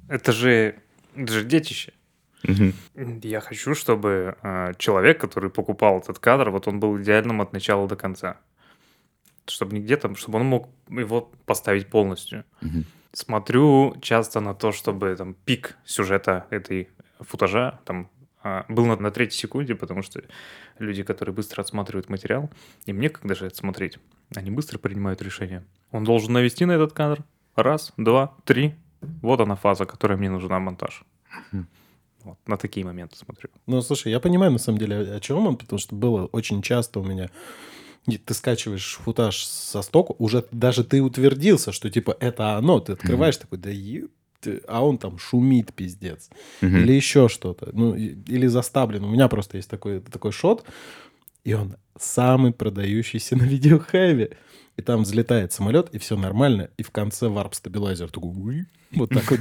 Это же, это же детище. Я хочу, чтобы а, человек, который покупал этот кадр, вот он был идеальным от начала до конца. Чтобы нигде там, чтобы он мог его поставить полностью. Мгм. Смотрю часто на то, чтобы там пик сюжета этой футажа там а, был на, на третьей секунде, потому что люди, которые быстро отсматривают материал, им некогда же это смотреть. Они быстро принимают решение. Он должен навести на этот кадр. Раз, два, три. Вот она фаза, которая мне нужна монтаж. Вот, на такие моменты смотрю. Ну, слушай, я понимаю, на самом деле, о чем он, потому что было очень часто у меня... Ты скачиваешь футаж со стока, уже даже ты утвердился, что типа это оно, ты открываешь mm-hmm. такой, да еб а он там шумит пиздец. Угу. Или еще что-то. Ну, или заставлен. У меня просто есть такой, такой шот, и он самый продающийся на VideoHive е. И там взлетает самолет, и все нормально. И в конце warp stabilizer такой... Вот так вот.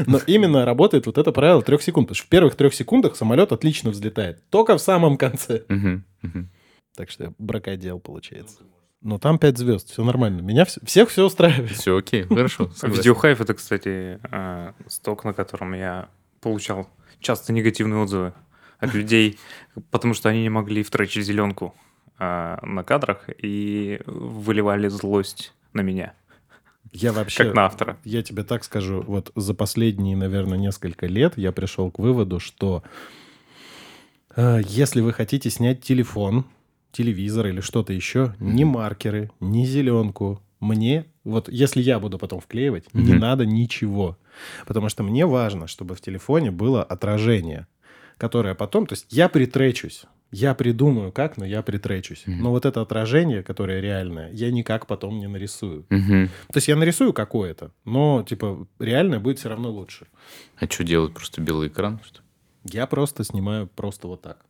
Но именно работает вот это правило трех секунд. Потому что в первых трех секундах самолет отлично взлетает. Только в самом конце. Так что бракодел получается. Но там 5 звезд, все нормально. Меня вс- всех все устраивает. Все окей, хорошо. VideoHive это, кстати, а, сток, на котором я получал часто негативные отзывы от людей, потому что они не могли втрачить зеленку а, на кадрах и выливали злость на меня. Я вообще... Как на автора. Я тебе так скажу, вот за последние, наверное, несколько лет я пришел к выводу, что э, если вы хотите снять телефон, телевизор или что-то еще, ни маркеры, ни зеленку. Мне, вот если я буду потом вклеивать, mm-hmm. не надо ничего. Потому что мне важно, чтобы в телефоне было отражение, которое потом... То есть я притречусь. Я придумаю как, но я притречусь. Mm-hmm. Но вот это отражение, которое реальное, я никак потом не нарисую. Mm-hmm. То есть я нарисую какое-то, но типа реальное будет все равно лучше. А что делать? Просто белый экран? Что? Я просто снимаю просто вот так.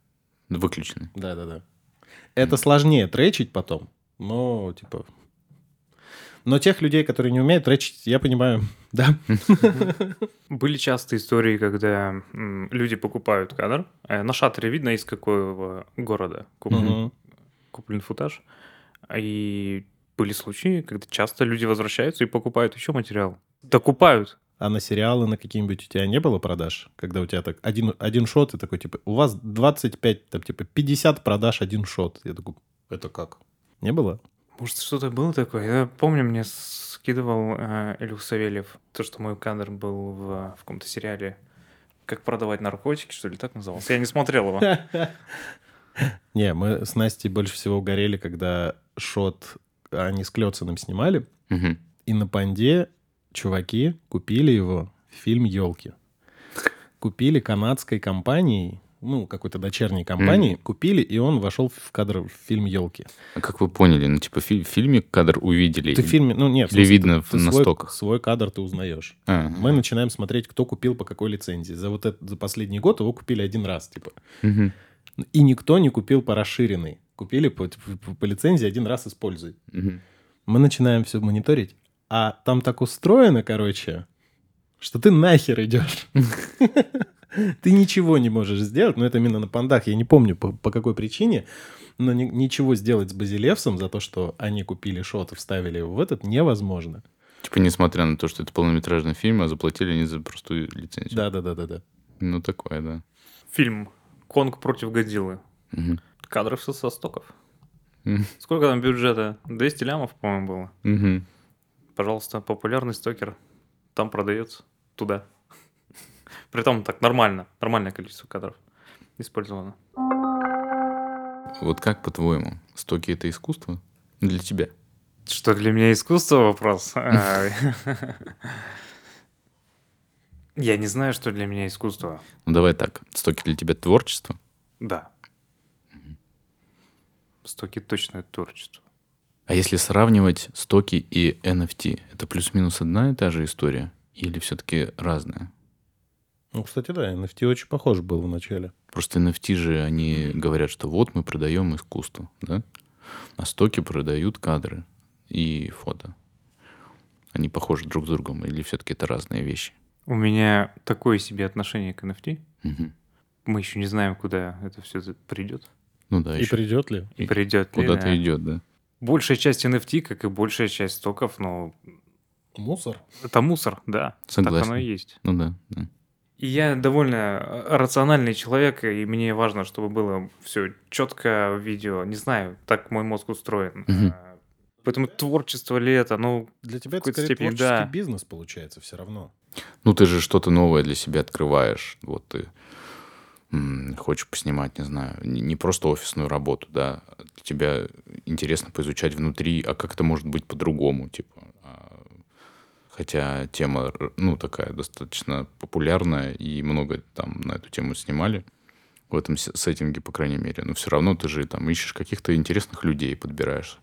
Выключенный? Да-да-да. Это сложнее тречить потом, но типа... Но тех людей, которые не умеют тречить, я понимаю, да. Были часто истории, когда люди покупают кадр. Э, на шаттере видно, из какого города куплен, куплен футаж. И были случаи, когда часто люди возвращаются и покупают еще материал. Докупают. А на сериалы на какие-нибудь у тебя не было продаж? Когда у тебя так один, один шот, и такой, типа, у вас 25, там, типа, 50 продаж, один шот. Я такой, это как? Не было? Может, что-то было такое? Я помню, мне скидывал э, Илюх Савельев, то, что мой кадр был в, в каком-то сериале «Как продавать наркотики», что ли, так назывался. Я не смотрел его. Не, мы с Настей больше всего горели, когда шот они с Клёциным снимали, и на панде чуваки купили его в фильм «Елки». Купили канадской компанией, ну, какой-то дочерней компании, mm. купили, и он вошел в кадр в фильм «Елки». А как вы поняли? Ну, типа, в фильме кадр увидели? Ты в фильме, ну, нет. Или видно ты, на свой, стоках? Свой кадр ты узнаешь. А-а-а. Мы начинаем смотреть, кто купил по какой лицензии. За вот это, за последний год его купили один раз, типа. Угу. И никто не купил по расширенной. Купили по, по, по лицензии один раз используй. Угу. Мы начинаем все мониторить. А там так устроено, короче, что ты нахер идешь. Ты ничего не можешь сделать, но это именно на пандах. Я не помню по, по какой причине, но ни, ничего сделать с Базилевсом за то, что они купили шот и вставили его в этот, невозможно. Типа, несмотря на то, что это полнометражный фильм, а заплатили они за простую лицензию. Да, да, да, да, да. Ну, такое, да. Фильм Конг против Годзиллы. Угу. Кадров со стоков. Угу. Сколько там бюджета? 200 лямов, по-моему, было. Угу пожалуйста, популярный стокер там продается туда. Притом так нормально, нормальное количество кадров использовано. Вот как по-твоему, стоки это искусство для тебя? Что для меня искусство вопрос? А, я не знаю, что для меня искусство. Ну давай так, стоки для тебя творчество? Да. Стоки точно творчество. А если сравнивать стоки и NFT, это плюс-минус одна и та же история? Или все-таки разная? Ну, кстати, да, NFT очень похож был в начале. Просто NFT же, они говорят, что вот мы продаем искусство, да? А стоки продают кадры и фото. Они похожи друг с другом, или все-таки это разные вещи? У меня такое себе отношение к NFT. Угу. Мы еще не знаем, куда это все придет. Ну да. И еще. придет ли? И придет ли. Куда-то да. идет, да. Большая часть NFT, как и большая часть стоков, ну... Мусор? Это мусор, да. Согласен. Так оно и есть. Ну да, да. И я довольно рациональный человек, и мне важно, чтобы было все четко в видео. Не знаю, так мой мозг устроен. Угу. Поэтому творчество ли это? Ну, Для тебя это скорее степени, творческий да. бизнес получается все равно. Ну, ты же что-то новое для себя открываешь. Вот ты хочешь поснимать, не знаю, не просто офисную работу, да, тебя интересно поизучать внутри, а как это может быть по-другому, типа. Хотя тема, ну, такая достаточно популярная, и много там на эту тему снимали в этом сеттинге, по крайней мере. Но все равно ты же там ищешь каких-то интересных людей, подбираешь,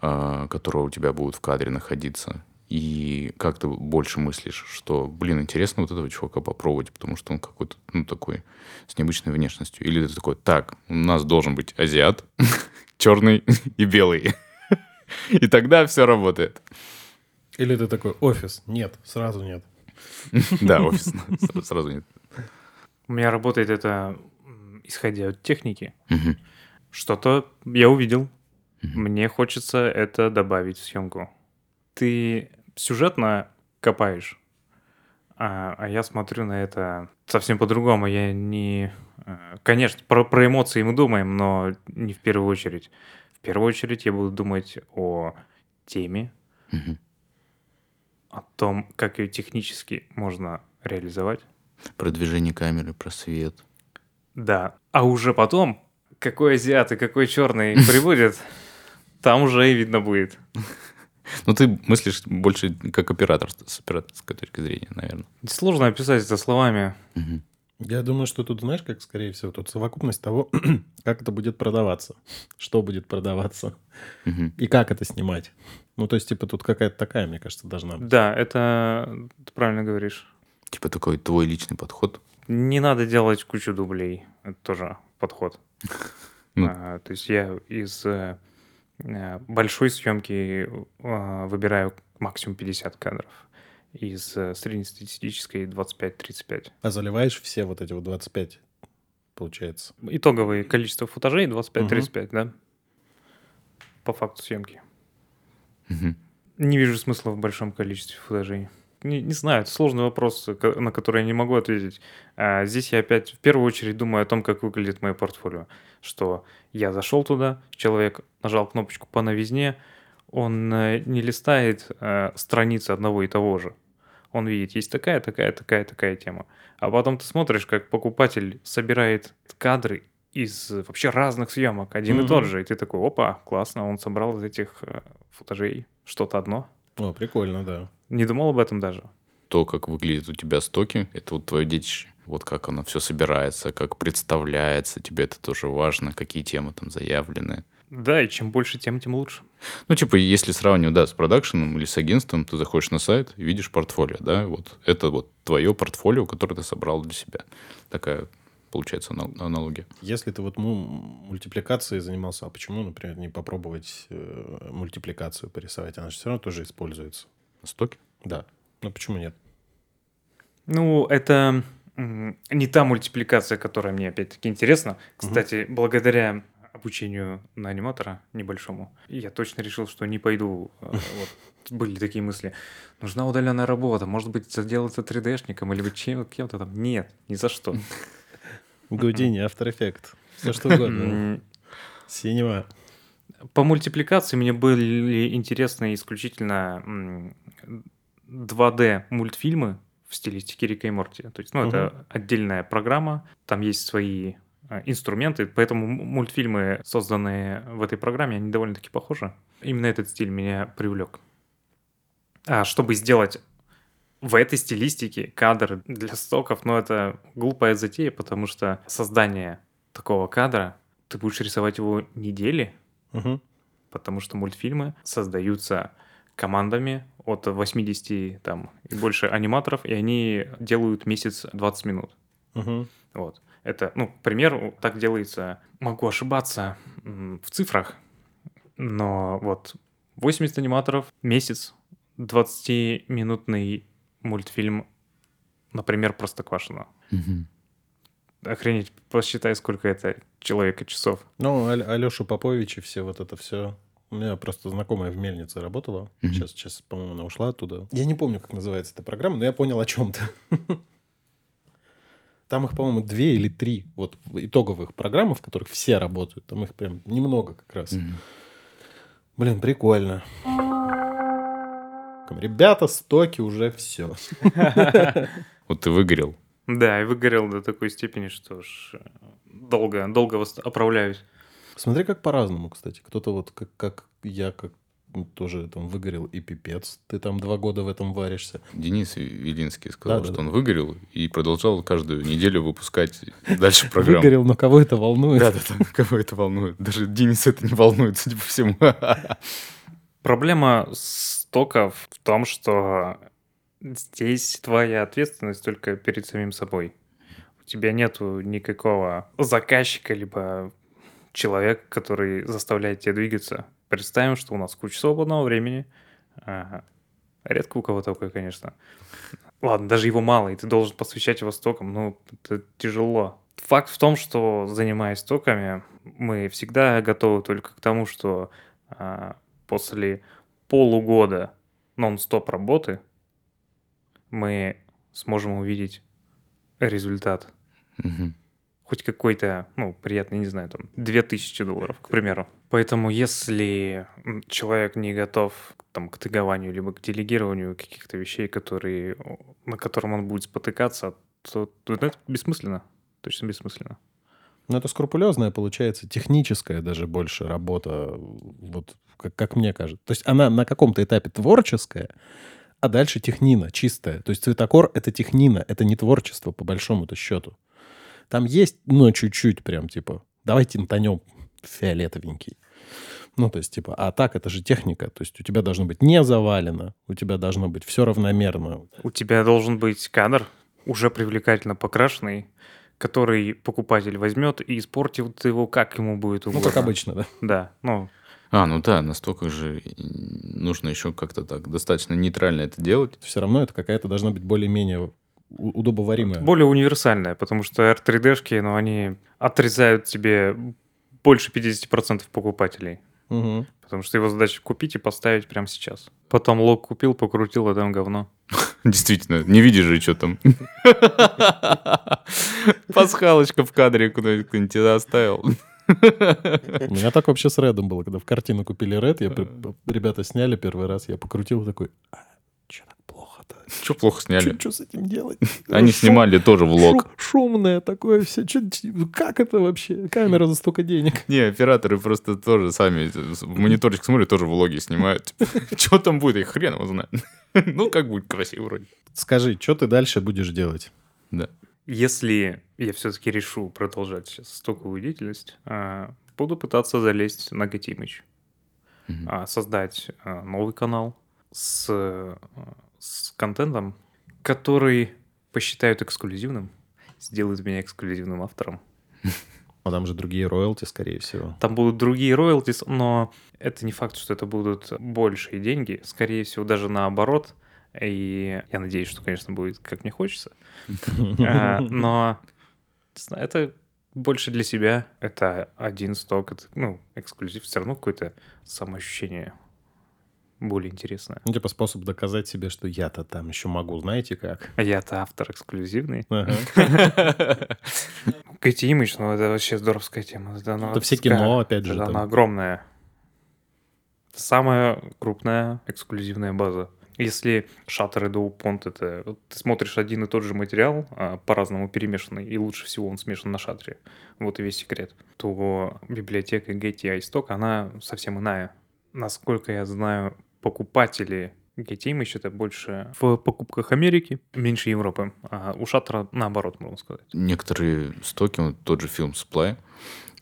а, которые у тебя будут в кадре находиться и как ты больше мыслишь, что, блин, интересно вот этого чувака попробовать, потому что он какой-то, ну, такой с необычной внешностью. Или ты такой, так, у нас должен быть азиат, черный и белый. И тогда все работает. Или ты такой, офис, нет, сразу нет. Да, офис, сразу нет. У меня работает это, исходя от техники. Что-то я увидел. Мне хочется это добавить в съемку. Ты сюжетно копаешь, а, а я смотрю на это совсем по-другому. Я не... Э, конечно, про, про эмоции мы думаем, но не в первую очередь. В первую очередь я буду думать о теме, угу. О том, как ее технически можно реализовать. Про движение камеры, про свет. Да. А уже потом, какой азиат и какой черный прибудет, там уже и видно будет. Ну, ты мыслишь больше как оператор, с операторской точки зрения, наверное. Сложно описать это словами. Угу. Я думаю, что тут, знаешь, как, скорее всего, тут совокупность того, как это будет продаваться, что будет продаваться угу. и как это снимать. Ну, то есть, типа, тут какая-то такая, мне кажется, должна быть. Да, это ты правильно говоришь. Типа такой твой личный подход. Не надо делать кучу дублей. Это тоже подход. Ну. А, то есть я из э, Э, большой съемки а, выбираю максимум 50 кадров. Из э, среднестатистической 25-35. А заливаешь все вот эти вот 25, получается? Итоговое количество футажей 25-35, угу. да? По факту съемки. Угу. Не вижу смысла в большом количестве футажей не, не знаю, это сложный вопрос, на который я не могу ответить. А здесь я опять в первую очередь думаю о том, как выглядит мое портфолио. Что я зашел туда, человек нажал кнопочку по новизне, он э, не листает э, страницы одного и того же. Он видит, есть такая, такая, такая, такая тема. А потом ты смотришь, как покупатель собирает кадры из вообще разных съемок, один mm-hmm. и тот же. И ты такой, опа, классно, он собрал из этих э, футажей что-то одно. О, прикольно, да. Не думал об этом даже. То, как выглядят у тебя стоки, это вот твое детище. Вот как оно все собирается, как представляется, тебе это тоже важно, какие темы там заявлены. Да, и чем больше тем, тем лучше. Ну, типа, если сравнивать, да, с продакшеном или с агентством, ты заходишь на сайт и видишь портфолио, да, вот это вот твое портфолио, которое ты собрал для себя. Такая получается аналогия. Если ты вот ну, мультипликацией занимался, а почему, например, не попробовать э, мультипликацию порисовать? Она же все равно тоже используется. На стоке? Да. Ну почему нет? Ну, это не та мультипликация, которая мне опять-таки интересна. Кстати, угу. благодаря обучению на аниматора небольшому, я точно решил, что не пойду. Э, вот, были такие мысли. Нужна удаленная работа, может быть, сделаться 3D-шником или быть чем- кем-то там. Нет, ни за что. Гудини, After Effects, все что угодно. Синема. По мультипликации мне были интересны исключительно 2D мультфильмы в стилистике Рика и Морти. То есть, ну, угу. это отдельная программа, там есть свои инструменты, поэтому мультфильмы, созданные в этой программе, они довольно-таки похожи. Именно этот стиль меня привлек. А чтобы сделать в этой стилистике кадр для стоков, но ну, это глупая затея, потому что создание такого кадра, ты будешь рисовать его недели, угу. потому что мультфильмы создаются командами от 80 там, и больше аниматоров, и они делают месяц 20 минут. Угу. Вот. Это, ну, к примеру, так делается, могу ошибаться в цифрах, но вот 80 аниматоров, месяц, 20-минутный мультфильм, например, Простоквашино. Угу. Охренеть, посчитай, сколько это человека часов. Ну, Аль- Алеша Попович и все вот это все. У меня просто знакомая в мельнице работала. Mm-hmm. Сейчас, сейчас, по-моему, она ушла оттуда. Я не помню, как называется эта программа, но я понял о чем-то. Там их, по-моему, две или три вот итоговых программы, в которых все работают. Там их прям немного как раз. Mm-hmm. Блин, прикольно. Ребята, стоки уже все. Вот ты выгорел. Да, и выгорел до такой степени, что ж долго, долго оправляюсь. Смотри, как по-разному, кстати. Кто-то вот как, как я, как тоже там выгорел и пипец. Ты там два года в этом варишься. Денис Велинский сказал, Да, что да. он выгорел и продолжал каждую неделю выпускать дальше программу. Выгорел, но кого это волнует? Да, да, да, кого это волнует. Даже Денис это не волнует, судя по всему. Проблема стоков в том, что здесь твоя ответственность только перед самим собой. У тебя нету никакого заказчика, либо человека, который заставляет тебя двигаться. Представим, что у нас куча свободного времени. Ага. Редко у кого такое, конечно. Ладно, даже его мало, и ты должен посвящать его стокам, ну, это тяжело. Факт в том, что занимаясь стоками, мы всегда готовы только к тому, что а, после полугода нон-стоп работы мы сможем увидеть результат. Мгм. Хоть какой-то, ну, приятный, не знаю, там, 2000 долларов, к примеру. Поэтому если человек не готов там, к тегованию, либо к делегированию каких-то вещей, которые, на котором он будет спотыкаться, то, то это бессмысленно. Точно бессмысленно. Ну, это скрупулезная, получается, техническая даже больше работа, вот как, как мне кажется. То есть она на каком-то этапе творческая, а дальше технина, чистая. То есть цветокор — это технина, это не творчество, по большому-то счету. Там есть, ну, чуть-чуть прям, типа, давайте натонем фиолетовенький. Ну, то есть, типа, а так это же техника. То есть у тебя должно быть не завалено, у тебя должно быть все равномерно. У тебя должен быть кадр, уже привлекательно покрашенный, который покупатель возьмет и испортит его, как ему будет Ну, угодно. как обычно, да. Да, ну, А, ну да, настолько же нужно еще как-то так достаточно нейтрально это делать. Все равно это какая-то должна быть более-менее удобоваримая. более универсальная, потому что R3D-шки, ну, они отрезают тебе больше 50% покупателей. Мгм. Потому что его задача купить и поставить прямо сейчас. Потом лог купил, покрутил, а там говно. Действительно, не видишь же, что там. Пасхалочка в кадре куда-нибудь оставил. У меня так вообще с Редом было, когда в картину купили Ред, я, ребята сняли первый раз, я покрутил такой, а? Че плохо сняли? Что с этим делать? Они Шум- снимали тоже влог. шум- шумное такое все. Чё- как это вообще? Камера за столько денег. Не, операторы просто тоже сами мониторчик смотрят, тоже влоги снимают. Что там будет, их хрен его знает. Ну, как будет красиво вроде. Скажи, что ты дальше будешь делать? Да. Если я все-таки решу продолжать сейчас стоковую деятельность, а, буду пытаться залезть на а, создать а, новый канал с, а, с контентом, который посчитают эксклюзивным, сделают меня эксклюзивным автором. А там же другие роялти, скорее всего. Там будут другие роялтис, но это не факт, что это будут большие деньги. Скорее всего, даже наоборот. И я надеюсь, что, конечно, будет как мне хочется. А, Но это больше для себя. Это один сток, это, ну, эксклюзив. Все равно какое-то самоощущение более интересное. Ну, типа способ доказать себе, что я-то там еще могу, знаете как? А я-то автор эксклюзивный. Кэти Имидж, ну это вообще здоровская тема. Это, все кино, опять же. она огромная. Самая крупная эксклюзивная база. Если Shutter и DuPont это... вот Ты смотришь один и тот же материал, а, по-разному перемешанный, и лучше всего он смешан на шатре. Вот и весь секрет. То библиотека Getty iStock, она совсем иная. Насколько я знаю, покупатели Getty Image это больше в покупках Америки, меньше Европы. А у Шаттера наоборот, можно сказать. Некоторые стоки, вот тот же фильм Supply,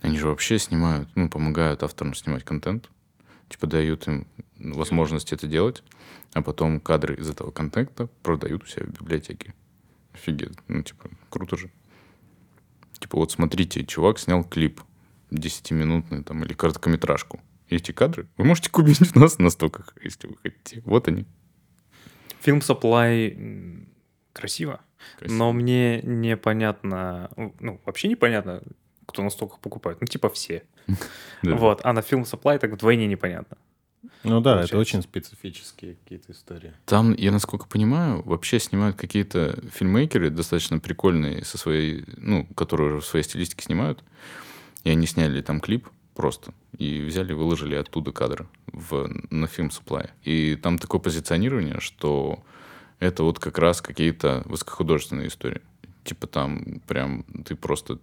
они же вообще снимают, ну, помогают авторам снимать контент. Типа дают им возможность это делать, а потом кадры из этого контента продают у себя в библиотеке. Офигеть. Ну, типа, круто же. Типа, вот смотрите, чувак снял клип 10-минутный там или короткометражку. Эти кадры вы можете купить у нас на стоках, если вы хотите. Вот они. Фильм Supply красиво, Красиво. но мне непонятно, ну, вообще непонятно, кто на стоках покупает. Ну, типа все. Вот. А на фильм Supply так вдвойне непонятно. Ну да, Получается. это очень специфические какие-то истории. Там, я насколько понимаю, вообще снимают какие-то фильммейкеры достаточно прикольные со своей, ну, которые уже в своей стилистике снимают. И они сняли там клип просто. И взяли, выложили оттуда кадры в, на фильм Supply. И там такое позиционирование, что это вот как раз какие-то высокохудожественные истории. Типа там прям ты просто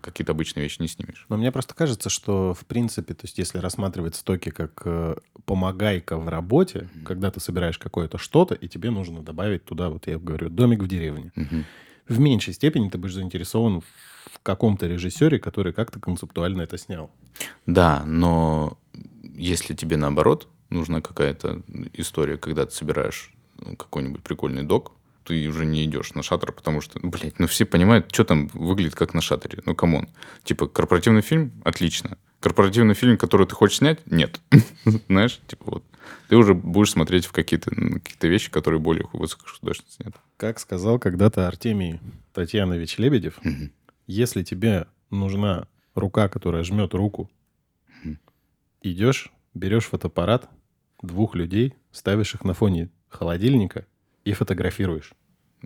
какие-то обычные вещи не снимешь. Но мне просто кажется, что в принципе, то есть если рассматривать стоки как э, помогайка в работе, mm-hmm. когда ты собираешь какое-то что-то, и тебе нужно добавить туда, вот я говорю, домик в деревне. Mm-hmm. В меньшей степени ты будешь заинтересован в каком-то режиссере, который как-то концептуально это снял. Да, но если тебе наоборот нужна какая-то история, когда ты собираешь ну, какой-нибудь прикольный док, ты уже не идешь на шаттер, потому что, ну, блядь, ну все понимают, что там выглядит как на шаттере. Ну, come on. Типа, корпоративный фильм? Отлично. Корпоративный фильм, который ты хочешь снять? Нет. Знаешь, типа вот. Ты уже будешь смотреть в какие-то какие вещи, которые более высокохудожественно сняты. Как сказал когда-то Артемий Татьянович Лебедев, если тебе нужна рука, которая жмет руку, идешь, берешь фотоаппарат, двух людей, ставишь их на фоне холодильника и фотографируешь.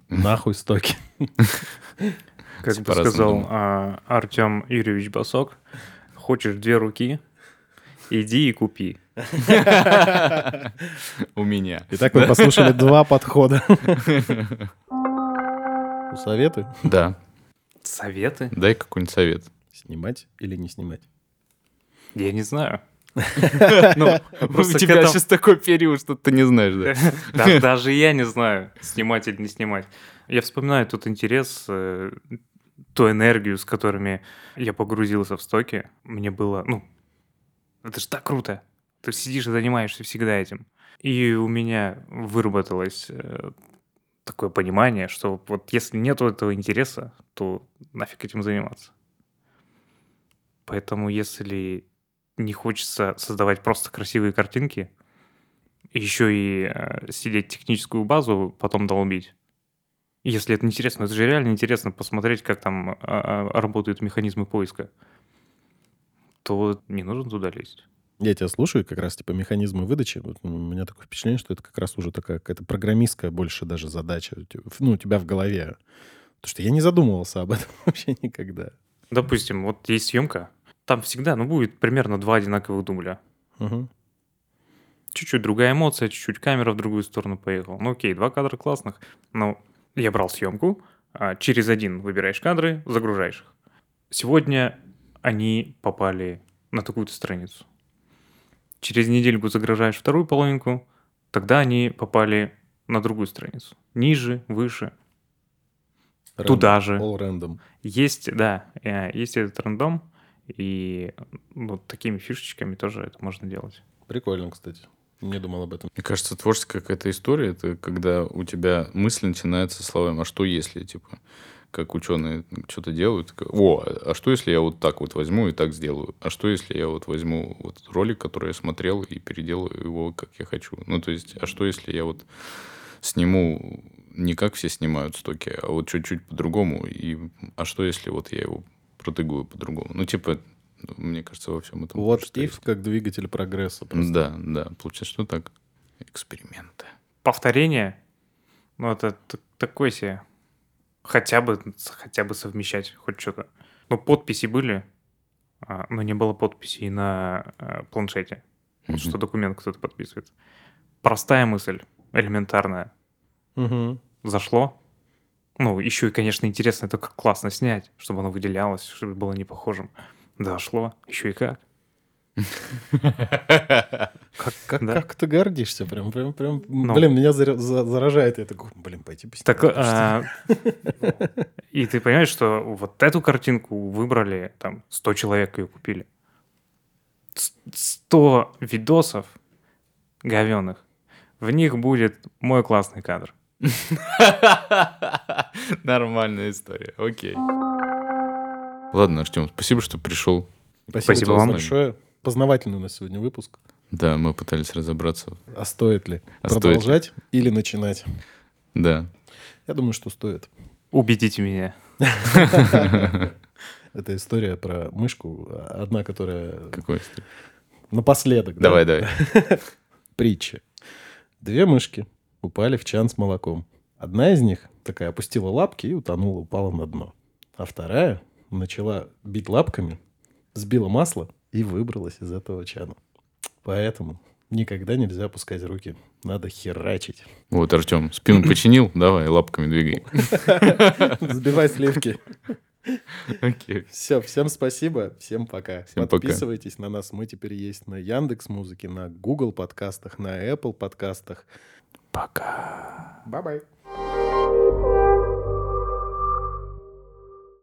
Нахуй стоки. Как бы сказал а, Артем Юрьевич Басок, хочешь две руки, иди и купи. У меня. Итак, мы послушали два подхода. Советы? Да. Советы? Дай какой-нибудь совет. Снимать или не снимать? Я не знаю. Ну, у тебя сейчас такой период, что ты не знаешь, да? Даже я не знаю, снимать или не снимать. Я вспоминаю тот интерес, э, ту энергию, с которыми я погрузился в стоки. Мне было, ну, это же так круто. Ты сидишь и занимаешься всегда этим. И у меня выработалось э, такое понимание, что вот если нет этого интереса, то нафиг этим заниматься. Поэтому если не хочется создавать просто красивые картинки, еще и э, сидеть техническую базу, потом долбить. Если это интересно, это же реально интересно посмотреть, как там э, работают механизмы поиска, то не нужно туда лезть. Я тебя слушаю, как раз типа механизмы выдачи. Вот, у меня такое впечатление, что это как раз уже такая какая-то программистская больше даже задача. Ну, у тебя в голове. Потому что я не задумывался об этом вообще никогда. Допустим, вот есть съемка, там всегда, ну, будет примерно два одинаковых дубля. Угу. Чуть-чуть другая эмоция, чуть-чуть камера в другую сторону поехала. Ну, окей, два кадра классных. Но я брал съемку, а через один выбираешь кадры, загружаешь их. Сегодня они попали на такую-то страницу. Через недельку загружаешь вторую половинку, тогда они попали на другую страницу. Ниже, выше. Random, Туда же. All random. Есть, да, э, есть этот рандом. И ну, такими фишечками тоже это можно делать. Прикольно, кстати. Не думал об этом. Мне кажется, творческая какая-то история, это когда у тебя мысль начинается словами «а что если?» Типа, как ученые что-то делают. О, а что если я вот так вот возьму и так сделаю? А что если я вот возьму вот ролик, который я смотрел, и переделаю его, как я хочу? Ну, то есть, а что если я вот сниму не как все снимают стоки, а вот чуть-чуть по-другому? И а что если вот я его протыгую по-другому. Ну, типа, мне кажется, во всем этом... Вот if как двигатель прогресса. Просто. Да, да. Получается, что так. Эксперименты. Повторение? Ну, это такой себе. Хотя бы, хотя бы совмещать хоть что-то. Ну, подписи были, а, но не было подписей на а, планшете. Mm-hmm. Что документ кто-то подписывает. Простая мысль, элементарная. Mm-hmm. Зашло, ну, еще и, конечно, интересно это как классно снять, чтобы оно выделялось, чтобы было не похожим. Да, шло. Еще и как. Как, как, да. как ты гордишься, прям, прям, прям. Но. Ну. Блин, меня заражает. Я такой, блин, пойти поснимать. Так, а, и ты понимаешь, что вот эту картинку выбрали, там, 100 человек ее купили. 100 видосов говеных. В них будет мой классный кадр. Нормальная история. Окей. Ладно, Артем, спасибо, что пришел. Спасибо, спасибо вам большое. Познавательный у нас сегодня выпуск. Да, мы пытались разобраться. А стоит ли а продолжать стоит ли? или начинать? Да. Я думаю, что стоит. Убедите меня. Это история про мышку, одна, которая... Какой история? Напоследок. Давай, давай. Притча. Две мышки упали в чан с молоком. Одна из них такая опустила лапки и утонула, упала на дно. А вторая начала бить лапками, сбила масло и выбралась из этого чана. Поэтому никогда нельзя опускать руки. Надо херачить. Вот, Артем, спину починил, давай, лапками двигай. Сбивай сливки. Окей. Все, всем спасибо, всем пока. Всем пока. Подписывайтесь на нас. Мы теперь есть на Яндекс Музыке, на Google подкастах, на Apple подкастах. Пока. Bye-bye.